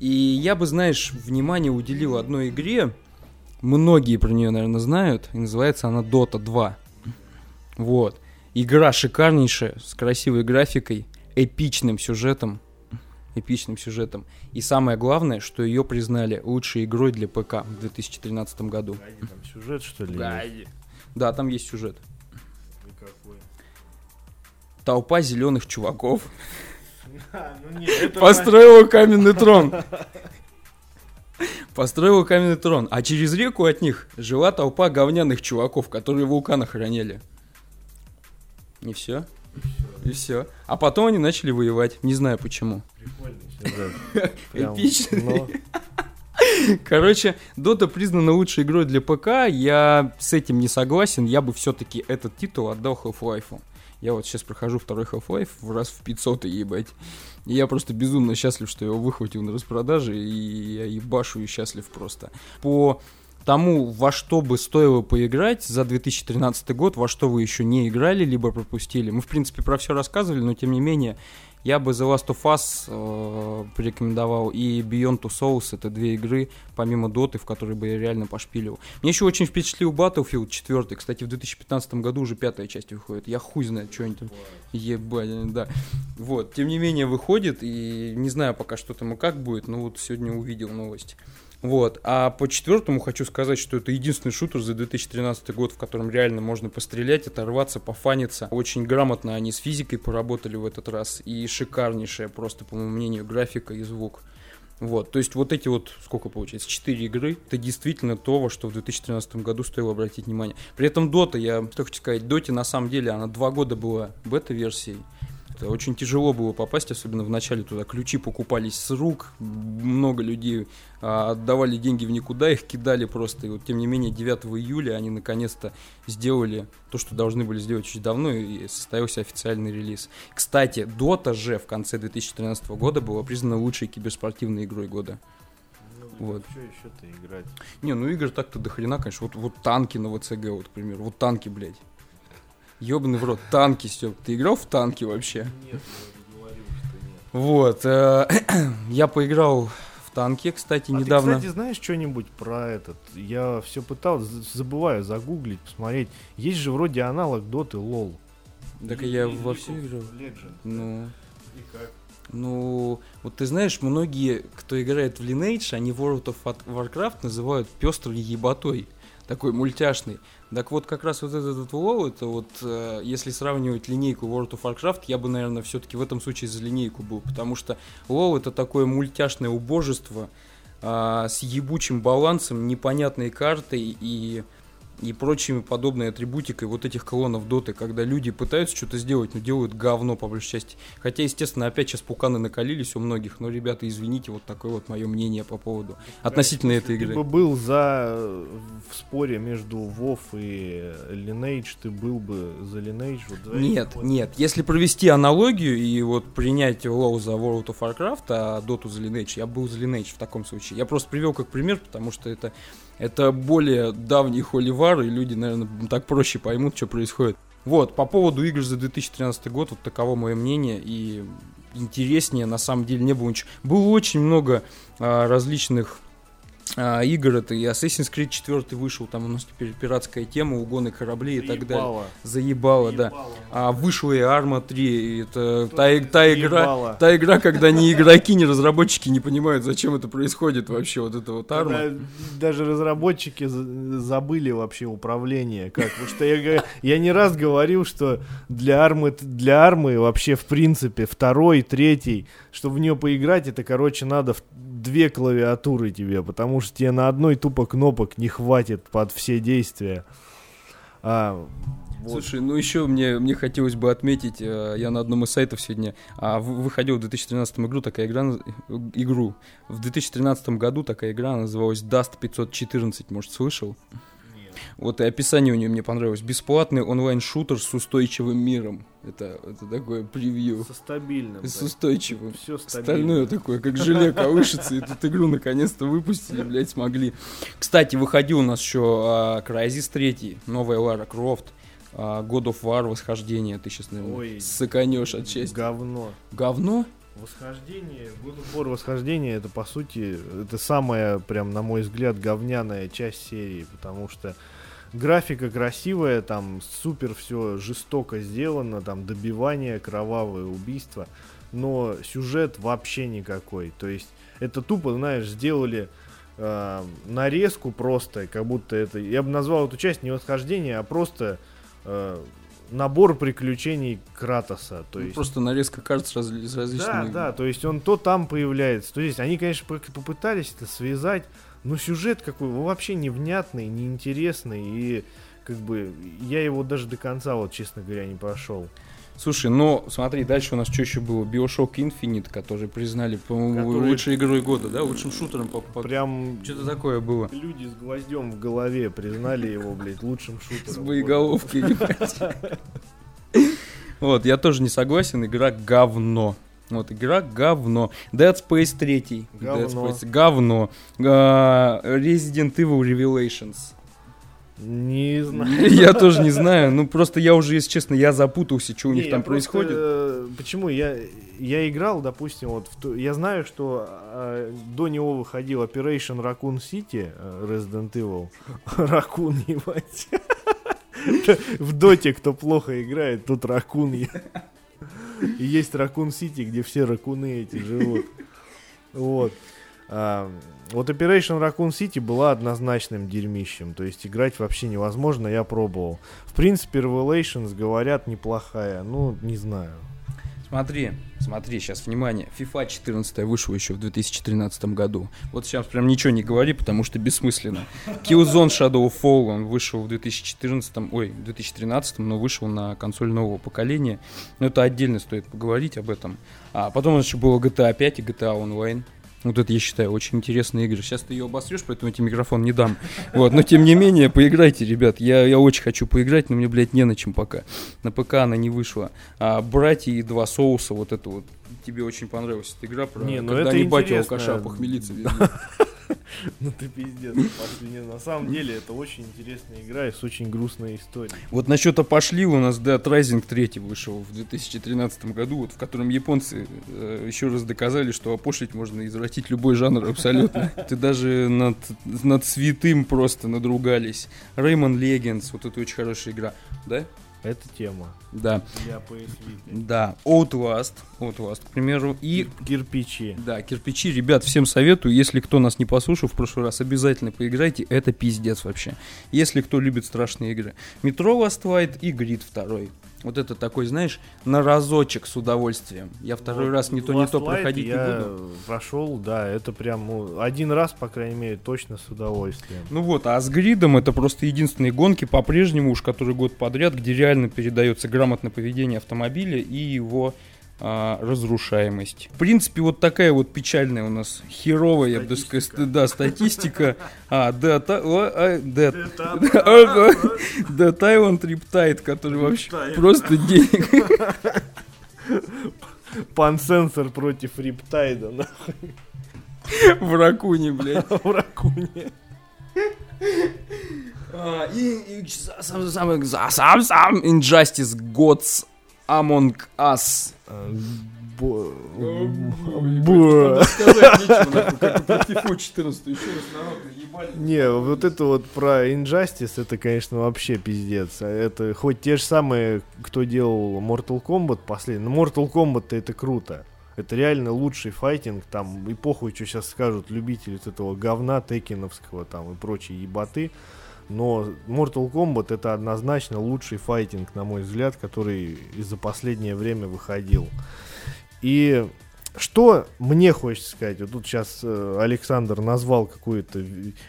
И я бы, знаешь, внимание уделил одной игре. Многие про нее, наверное, знают. И называется она Dota 2. Вот. Игра шикарнейшая, с красивой графикой, эпичным сюжетом. Эпичным сюжетом. И самое главное, что ее признали лучшей игрой для ПК в 2013 году. Там сюжет, что ли? есть? Да, там есть сюжет. Толпа зеленых чуваков А, ну построила каменный трон. Построила каменный трон. А через реку от них жила толпа говняных чуваков, которые вулкан охраняли. И все. И все. А потом они начали воевать. Не знаю почему. Эпичный. Короче, Dota признана лучшей игрой для ПК. Я с этим не согласен. Я бы все-таки этот титул отдал Half-Life. Я вот сейчас прохожу второй Half-Life в раз в 500, ебать. И я просто безумно счастлив, что я его выхватил на распродаже, и я ебашу и счастлив просто. По тому, во что бы стоило поиграть за 2013 год, во что вы еще не играли, либо пропустили. Мы, в принципе, про все рассказывали, но тем не менее, Я бы The Last of Us э, порекомендовал и Beyond Two Souls. Это две игры, помимо Доты, в которые бы я реально пошпилил. Мне еще очень впечатлил Battlefield 4. Кстати, в 2015 году уже пятая часть выходит. Я хуй знает, что они там... Ебать, да. Вот, тем не менее, выходит, и не знаю пока, что там и как будет, но вот сегодня увидел новость. Вот. А по четвертому хочу сказать, что это единственный шутер за 2013 год, в котором реально можно пострелять, оторваться, пофаниться. Очень грамотно они с физикой поработали в этот раз. И шикарнейшая просто, по моему мнению, графика и звук. Вот, то есть вот эти вот, сколько получается, 4 игры, это действительно то, во что в 2013 году стоило обратить внимание. При этом Dota, я что хочу сказать, Доте на самом деле, она два года была бета-версией, очень тяжело было попасть, особенно в начале туда. Ключи покупались с рук, много людей а, отдавали деньги в никуда, их кидали просто. И вот, тем не менее, 9 июля они наконец-то сделали то, что должны были сделать очень давно, и состоялся официальный релиз. Кстати, Dota же в конце 2013 года была признана лучшей киберспортивной игрой года. Ну, вот. Что еще-то играть? Не, ну игр так-то дохрена, конечно. Вот, вот танки на ВЦГ, вот, к примеру. Вот танки, блядь. Ёбаный в рот, танки, Степ. Ты играл в танки вообще? Нет, я говорил, что нет. Вот. Э, я поиграл в танки, кстати, а недавно. Ты, кстати, знаешь что-нибудь про этот? Я все пытался, забываю загуглить, посмотреть. Есть же вроде аналог Доты LOL. Так я во все играл. Legend. Ну. И как? Ну, вот ты знаешь, многие, кто играет в Lineage, они World of Warcraft называют пестрой ебатой такой мультяшный. Так вот, как раз вот этот вот WoW, это вот, э, если сравнивать линейку World of Warcraft, я бы, наверное, все-таки в этом случае за линейку был, потому что WoW это такое мультяшное убожество э, с ебучим балансом, непонятной картой и и прочими подобной атрибутикой вот этих колоннов доты, когда люди пытаются что-то сделать, но делают говно по большей части. Хотя, естественно, опять сейчас пуканы накалились у многих, но, ребята, извините, вот такое вот мое мнение по поводу относительно этой игры. Ты бы был за в споре между WoW и Lineage, ты был бы за Lineage? Вот за нет, вот. нет. Если провести аналогию и вот принять WoW за World of Warcraft, а Dota за Lineage, я был за Lineage в таком случае. Я просто привел как пример, потому что это это более давний холивар, и люди, наверное, так проще поймут, что происходит. Вот, по поводу игр за 2013 год, вот таково мое мнение, и интереснее на самом деле не было ничего. Было очень много а, различных а, игр это и Assassin's Creed 4 вышел, там у нас теперь пиратская тема, угоны кораблей Заебало. и так далее. Заебало, да. А вышла и Arma 3, и это та, та игра, та игра, когда ни игроки, ни разработчики не понимают, зачем это происходит вообще, вот это вот Arma. даже разработчики забыли вообще управление, как, потому что я, я не раз говорил, что для Армы, для Армы вообще в принципе второй, третий, чтобы в нее поиграть, это, короче, надо две клавиатуры тебе, потому что тебе на одной тупо кнопок не хватит под все действия. А, вот. Слушай, ну еще мне, мне хотелось бы отметить, э, я на одном из сайтов сегодня а, выходил в 2013 игру такая игра, игру. В 2013 году такая игра называлась Dust 514, может, слышал? Вот и описание у нее мне понравилось. Бесплатный онлайн-шутер с устойчивым миром. Это, это такое превью. Со стабильным. С устойчивым. Все стабильно. Остальное такое, как желе колышется. И тут игру наконец-то выпустили, блядь, смогли. Кстати, выходил у нас еще а, Crysis 3, новая Лара Крофт. А, God of War, Восхождение. Ты сейчас, наверное, Ой, сыканешь от счастья. Говно. Говно? Восхождение, God of War Восхождение, это по сути, это самая, прям на мой взгляд, говняная часть серии, потому что графика красивая, там супер все жестоко сделано, там добивание, кровавое убийство, но сюжет вообще никакой. То есть это тупо, знаешь, сделали э, нарезку просто, как будто это, я бы назвал эту часть не восхождение, а просто э, набор приключений Кратоса. То ну, есть... Просто нарезка карт с, раз... с различными... Да, да, то есть он то там появляется, то есть они, конечно, попытались это связать, ну, сюжет какой вообще невнятный, неинтересный, и как бы я его даже до конца, вот, честно говоря, не прошел. Слушай, ну смотри, дальше у нас что еще было? Bioshock Infinite, который признали, по-моему, который... лучшей игрой года, да? Лучшим шутером. По, по... Прям... Что-то такое было. Люди с гвоздем в голове признали его, блядь, лучшим шутером. С боеголовкой, Вот, я тоже не согласен, игра говно. Вот, игра говно. Dead Space 3. Говно. Dead Space, говно. Uh, Resident Evil Revelations. Не знаю. Я тоже не знаю. Ну, просто я уже, если честно, я запутался, что у них там происходит. почему я, я играл, допустим, вот в я знаю, что э, до него выходил Operation Raccoon City э, Resident Evil. Ракун, ебать. В доте, кто плохо играет, тут ракун. И есть Ракун Сити, где все ракуны эти живут. Вот. А, вот Operation Raccoon City была однозначным дерьмищем. То есть играть вообще невозможно, я пробовал. В принципе, Revelations, говорят, неплохая. Ну, не знаю. Смотри, смотри, сейчас, внимание. FIFA 14 вышел еще в 2013 году. Вот сейчас прям ничего не говори, потому что бессмысленно. Killzone Shadow Fall, он вышел в 2014, ой, в 2013, но вышел на консоль нового поколения. Но это отдельно стоит поговорить об этом. А потом еще было GTA 5 и GTA Online. Вот это, я считаю, очень интересные игры. Сейчас ты ее обосрешь, поэтому я тебе микрофон не дам. Вот, но тем не менее, поиграйте, ребят. Я, я очень хочу поиграть, но мне, блядь, не на чем пока. На ПК она не вышла. А «Братья и два соуса», вот это вот, тебе очень понравилась эта игра про Не, ну когда это интересно. алкаша похмелиться. Ну ты пиздец, пошли. На самом деле это очень интересная игра и с очень грустной историей. Вот насчет «Пошли» у нас Dead Rising 3 вышел в 2013 году, вот в котором японцы э, еще раз доказали, что опошлить можно извратить любой жанр абсолютно. Ты даже над, над святым просто надругались. Rayman Legends, вот это очень хорошая игра. Да? Это тема Да. для PS Vita. Да. Outlast, Outlast, к примеру. И Кирпичи. Да, кирпичи, ребят, всем советую. Если кто нас не послушал в прошлый раз, обязательно поиграйте. Это пиздец вообще. Если кто любит страшные игры. Метро Last Light и Грид 2. Вот это такой, знаешь, на разочек с удовольствием. Я второй Вот раз не то, не то проходить не я буду. прошел, да, это прям ну, один раз, по крайней мере, точно с удовольствием. Ну вот, а с гридом это просто единственные гонки по-прежнему уж который год подряд, где реально передается грамотное поведение автомобиля и его а, разрушаемость. В принципе, вот такая вот печальная у нас херовая, я бы сказал, да, статистика. А, да, та, а, да, да, да, Тайван Триптайд, который вообще просто денег. Пан-сенсор против Риптайда на в ракуне, блядь. в ракуне. А, и, и сам, сам, сам, сам, сам, Injustice Gods Among Us. Бо- Блин, бо- сказать нечего, нахуй, как и про FIFA 14, еще раз народ наебали. Не, вот это вот про Injustice, это, конечно, вообще пиздец. А Это хоть те же самые, кто делал Mortal Kombat последний. Но Mortal Kombat это круто. Это реально лучший файтинг, там, и похуй, что сейчас скажут любители вот этого говна текиновского там и прочие ебаты. Но Mortal Kombat это однозначно лучший файтинг, на мой взгляд, который за последнее время выходил. И что мне хочется сказать, вот тут сейчас Александр назвал какую-то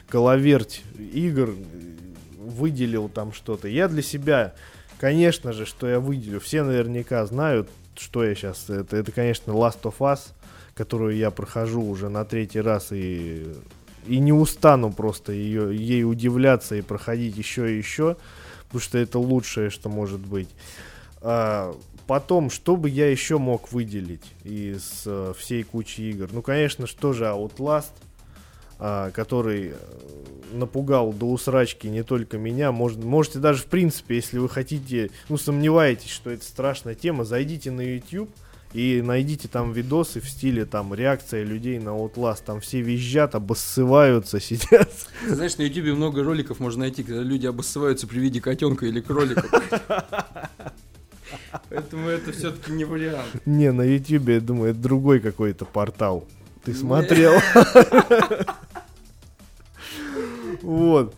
головерть игр, э, выделил там что-то. Я для себя, конечно же, что я выделю, все наверняка знают, что я сейчас, это, это конечно, Last of Us, которую я прохожу уже на третий раз и, и не устану просто ее, ей удивляться и проходить еще и еще, потому что это лучшее, что может быть. А, потом, что бы я еще мог выделить из э, всей кучи игр? Ну, конечно, что же Outlast, а, который э, напугал до усрачки не только меня. Может, можете даже, в принципе, если вы хотите, ну, сомневаетесь, что это страшная тема, зайдите на YouTube и найдите там видосы в стиле там реакция людей на Outlast. Там все визжат, обоссываются, сидят. Знаешь, на ютубе много роликов можно найти, когда люди обоссываются при виде котенка или кролика. Поэтому это все-таки не вариант. Не, на YouTube, я думаю, это другой какой-то портал. Ты смотрел? Вот.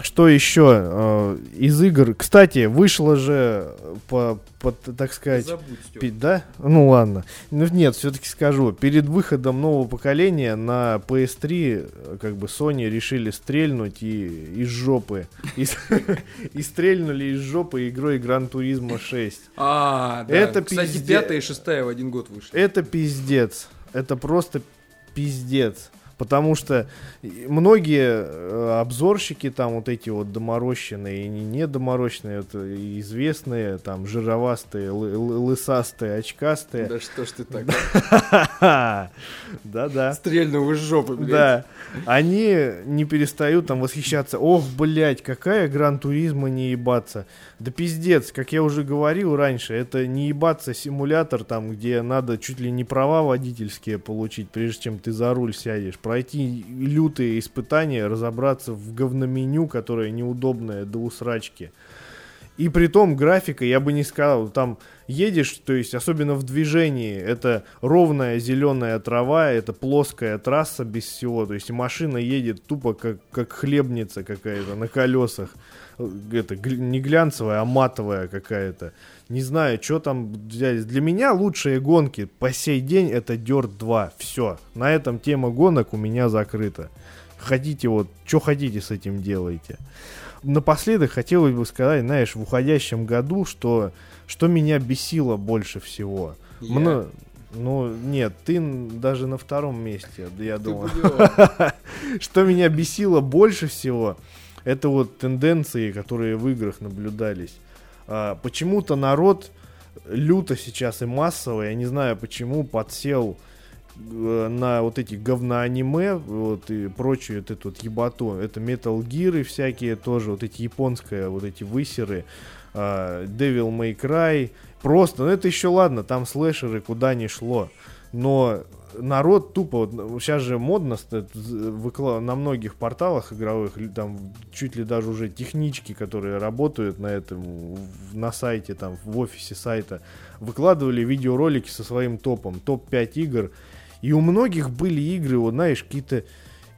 Что еще э, из игр? Кстати, вышло же по, по, так сказать, Забудь, пи- да? Ну ладно. Ну нет, все-таки скажу. Перед выходом нового поколения на PS3 э, как бы Sony решили стрельнуть и из жопы. И, стрельнули из жопы игрой Gran Turismo 6. А, да. Это Кстати, пятая и шестая в один год вышли. Это пиздец. Это просто пиздец. Потому что многие э, обзорщики, там вот эти вот доморощенные и не доморощенные, это известные, там жировастые, лысастые, очкастые. Да что ж ты так? Да-да. Стрельнул из жопы, блядь. Да. Они не перестают там восхищаться. Ох, блядь, какая гран-туризма не ебаться. Да пиздец, как я уже говорил раньше, это не ебаться симулятор, там, где надо чуть ли не права водительские получить, прежде чем ты за руль сядешь. Пройти лютые испытания, разобраться в говноменю, которое неудобное до усрачки. И при том графика, я бы не сказал, там едешь, то есть особенно в движении, это ровная зеленая трава, это плоская трасса без всего, то есть машина едет тупо как, как хлебница какая-то на колесах это не глянцевая, а матовая какая-то. Не знаю, что там взять. Для меня лучшие гонки по сей день это Dirt 2. Все. На этом тема гонок у меня закрыта. Хотите вот, что хотите с этим делайте. Напоследок хотелось бы сказать, знаешь, в уходящем году, что, что меня бесило больше всего. Я? Мно... Ну, нет, ты даже на втором месте, я думаю. Что меня бесило больше всего, это вот тенденции, которые в играх наблюдались. А, почему-то народ люто сейчас и массово, я не знаю почему, подсел э, на вот эти говноаниме вот и прочую вот эту вот ебату. Это Metal Gear и всякие тоже, вот эти японские, вот эти высеры, uh, Devil May Cry. Просто, ну это еще ладно, там слэшеры куда ни шло. Но народ тупо, вот, сейчас же модно на многих порталах игровых, там чуть ли даже уже технички, которые работают на этом, на сайте, там, в офисе сайта, выкладывали видеоролики со своим топом, топ-5 игр, и у многих были игры, вот знаешь, какие-то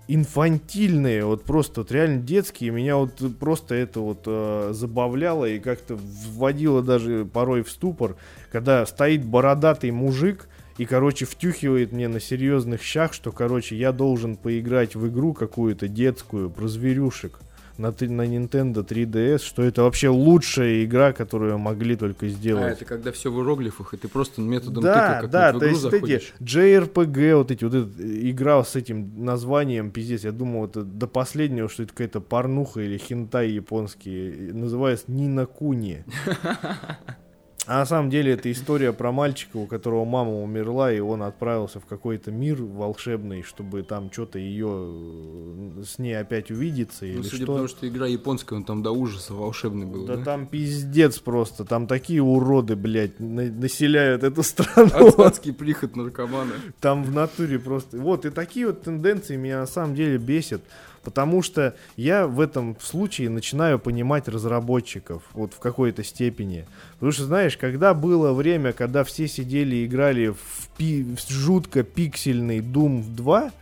инфантильные, вот просто вот реально детские. Меня вот просто это вот э, забавляло и как-то вводило даже порой в ступор, когда стоит бородатый мужик, и, короче, втюхивает мне на серьезных щах, что, короче, я должен поиграть в игру какую-то детскую про зверюшек на, на Nintendo 3DS, что это вообще лучшая игра, которую могли только сделать. А, это когда все в иероглифах, и ты просто методом да, тыка да, в игру то есть заходишь. эти JRPG, вот эти, вот эта игра с этим названием, пиздец, я думал, это до последнего, что это какая-то порнуха или хентай японский, называется Нина Куни. А на самом деле это история про мальчика, у которого мама умерла, и он отправился в какой-то мир волшебный, чтобы там что-то ее э, с ней опять увидеться. Ну, или судя что. потому что игра японская, он там до ужаса волшебный был. Да, да там пиздец просто. Там такие уроды, блядь, на- населяют эту страну. Адский приход наркомана. Там в натуре просто. Вот, и такие вот тенденции меня на самом деле бесят. Потому что я в этом случае начинаю понимать разработчиков вот в какой-то степени. Потому что, знаешь, когда было время, когда все сидели и играли в, пи- в жутко пиксельный Doom 2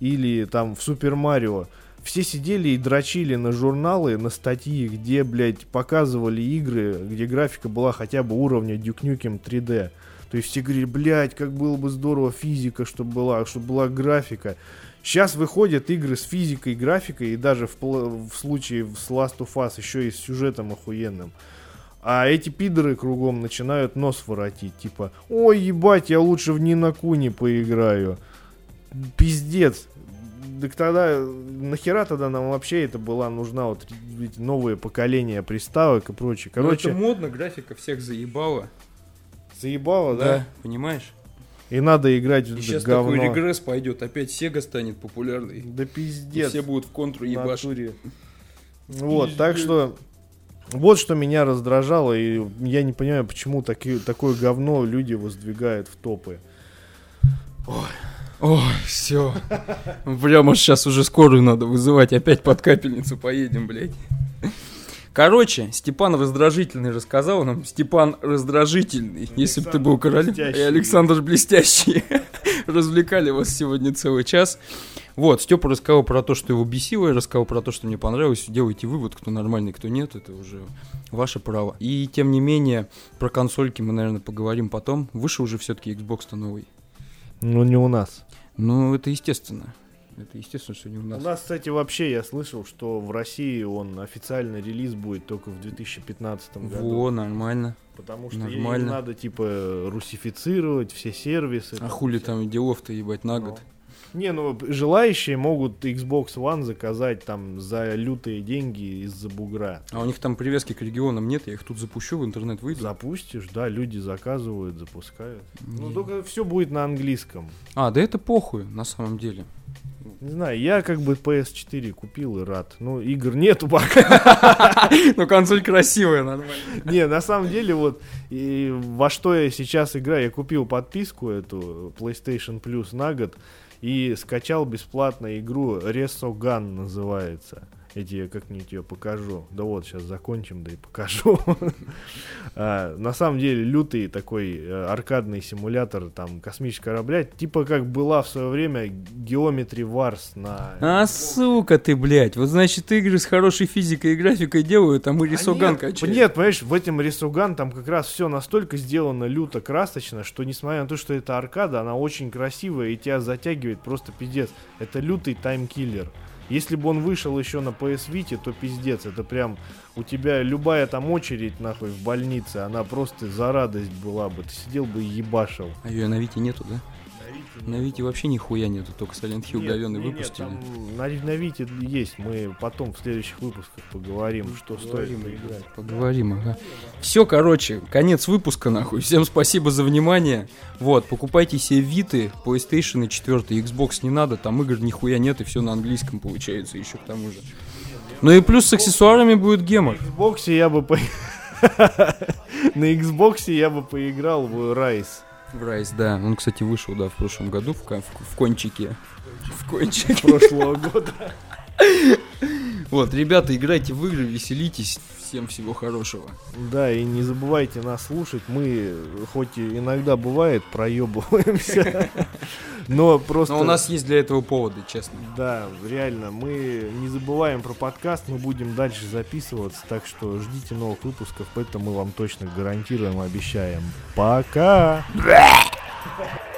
или там в Супер Марио, все сидели и дрочили на журналы, на статьи, где, блядь, показывали игры, где графика была хотя бы уровня Duke Nukem 3D. То есть все говорили, блядь, как было бы здорово физика, чтобы была, чтобы была графика. Сейчас выходят игры с физикой, графикой, и даже в, в случае с Last of Us еще и с сюжетом охуенным. А эти пидоры кругом начинают нос воротить. Типа, ой, ебать, я лучше в Нинакуни поиграю. Пиздец. Так тогда, нахера тогда нам вообще это была нужна вот эти новые поколения приставок и прочее. Ну, Короче, Но это модно, графика всех заебала. Заебала, да? Да, понимаешь? И надо играть в И сейчас говно. такой регресс пойдет, опять Sega станет популярной. Да пиздец. И все будут в контру ебашить. Вот, так что вот что меня раздражало, и я не понимаю, почему таки, такое говно люди воздвигают в топы. Ой. Ой, все. Прямо сейчас уже скорую надо вызывать, опять под капельницу поедем, блядь. Короче, Степан раздражительный рассказал нам. Степан раздражительный, Александр если бы ты был королем. И Александр блестящий. Развлекали вас сегодня целый час. Вот, Степа рассказал про то, что его бесило, я рассказал про то, что мне понравилось. Делайте вывод, кто нормальный, кто нет, это уже ваше право. И тем не менее, про консольки мы, наверное, поговорим потом. Вышел уже все-таки Xbox-то новый. Ну, не у нас. Ну, это естественно. Это естественно, что не у нас. У нас, кстати, вообще я слышал, что в России он официальный релиз будет только в 2015 году. Во, нормально. Потому что нормально. надо, типа, русифицировать все сервисы. А хули все. там делов-то, ебать, на год. Не, ну желающие могут Xbox One заказать там за лютые деньги из-за бугра. А у них там привески к регионам нет, я их тут запущу, в интернет выйду. Запустишь, да, люди заказывают, запускают. Ну Не. только все будет на английском. А, да это похуй, на самом деле. Не знаю, я как бы PS4 купил и рад. Ну, игр нету пока. Ну, консоль красивая, нормально. Не, на самом деле, вот и во что я сейчас играю, я купил подписку эту PlayStation Plus на год и скачал бесплатно игру Resogun называется. Я тебе как-нибудь ее покажу. Да вот, сейчас закончим, да и покажу. А, На самом деле, лютый такой э, аркадный симулятор там космического корабля, типа как была в свое время Geometry Wars на... А, сука ты, блядь. Вот значит, игры с хорошей физикой и графикой делают, а мы рисоган нет, качаем. Нет, понимаешь, в этом Рисуган там как раз все настолько сделано люто красочно, что несмотря на то, что это аркада, она очень красивая и тебя затягивает просто пиздец. Это лютый таймкиллер. Если бы он вышел еще на PS Vita, то пиздец. Это прям у тебя любая там очередь нахуй в больнице, она просто за радость была бы. Ты сидел бы и ебашил. А ее на Вите нету, да? На Вите вообще нихуя нету, только Silent Hill говёный не, нет, выпустили. там на, на Вите есть. Мы потом в следующих выпусках поговорим, что стоит поиграть. Поговорим, ага. Все, короче, конец выпуска, нахуй. Всем спасибо за внимание. Вот, покупайте себе Виты, PlayStation 4, Xbox не надо, там игр нихуя нет, и все на английском получается еще к тому же. Ну и плюс с аксессуарами будет гемор. На Xbox я бы по... На Xbox я бы поиграл в Rise. В Rise, да. Он, кстати, вышел, да, в прошлом году в, в- в кончике. В кончике. прошлого года. Вот, ребята, играйте в игры, веселитесь. Всем всего хорошего. Да, и не забывайте нас слушать. Мы, хоть и иногда бывает, проебываемся, но просто... Но у нас есть для этого поводы, честно. Да, реально, мы не забываем про подкаст, мы будем дальше записываться, так что ждите новых выпусков, это мы вам точно гарантируем, обещаем. Пока!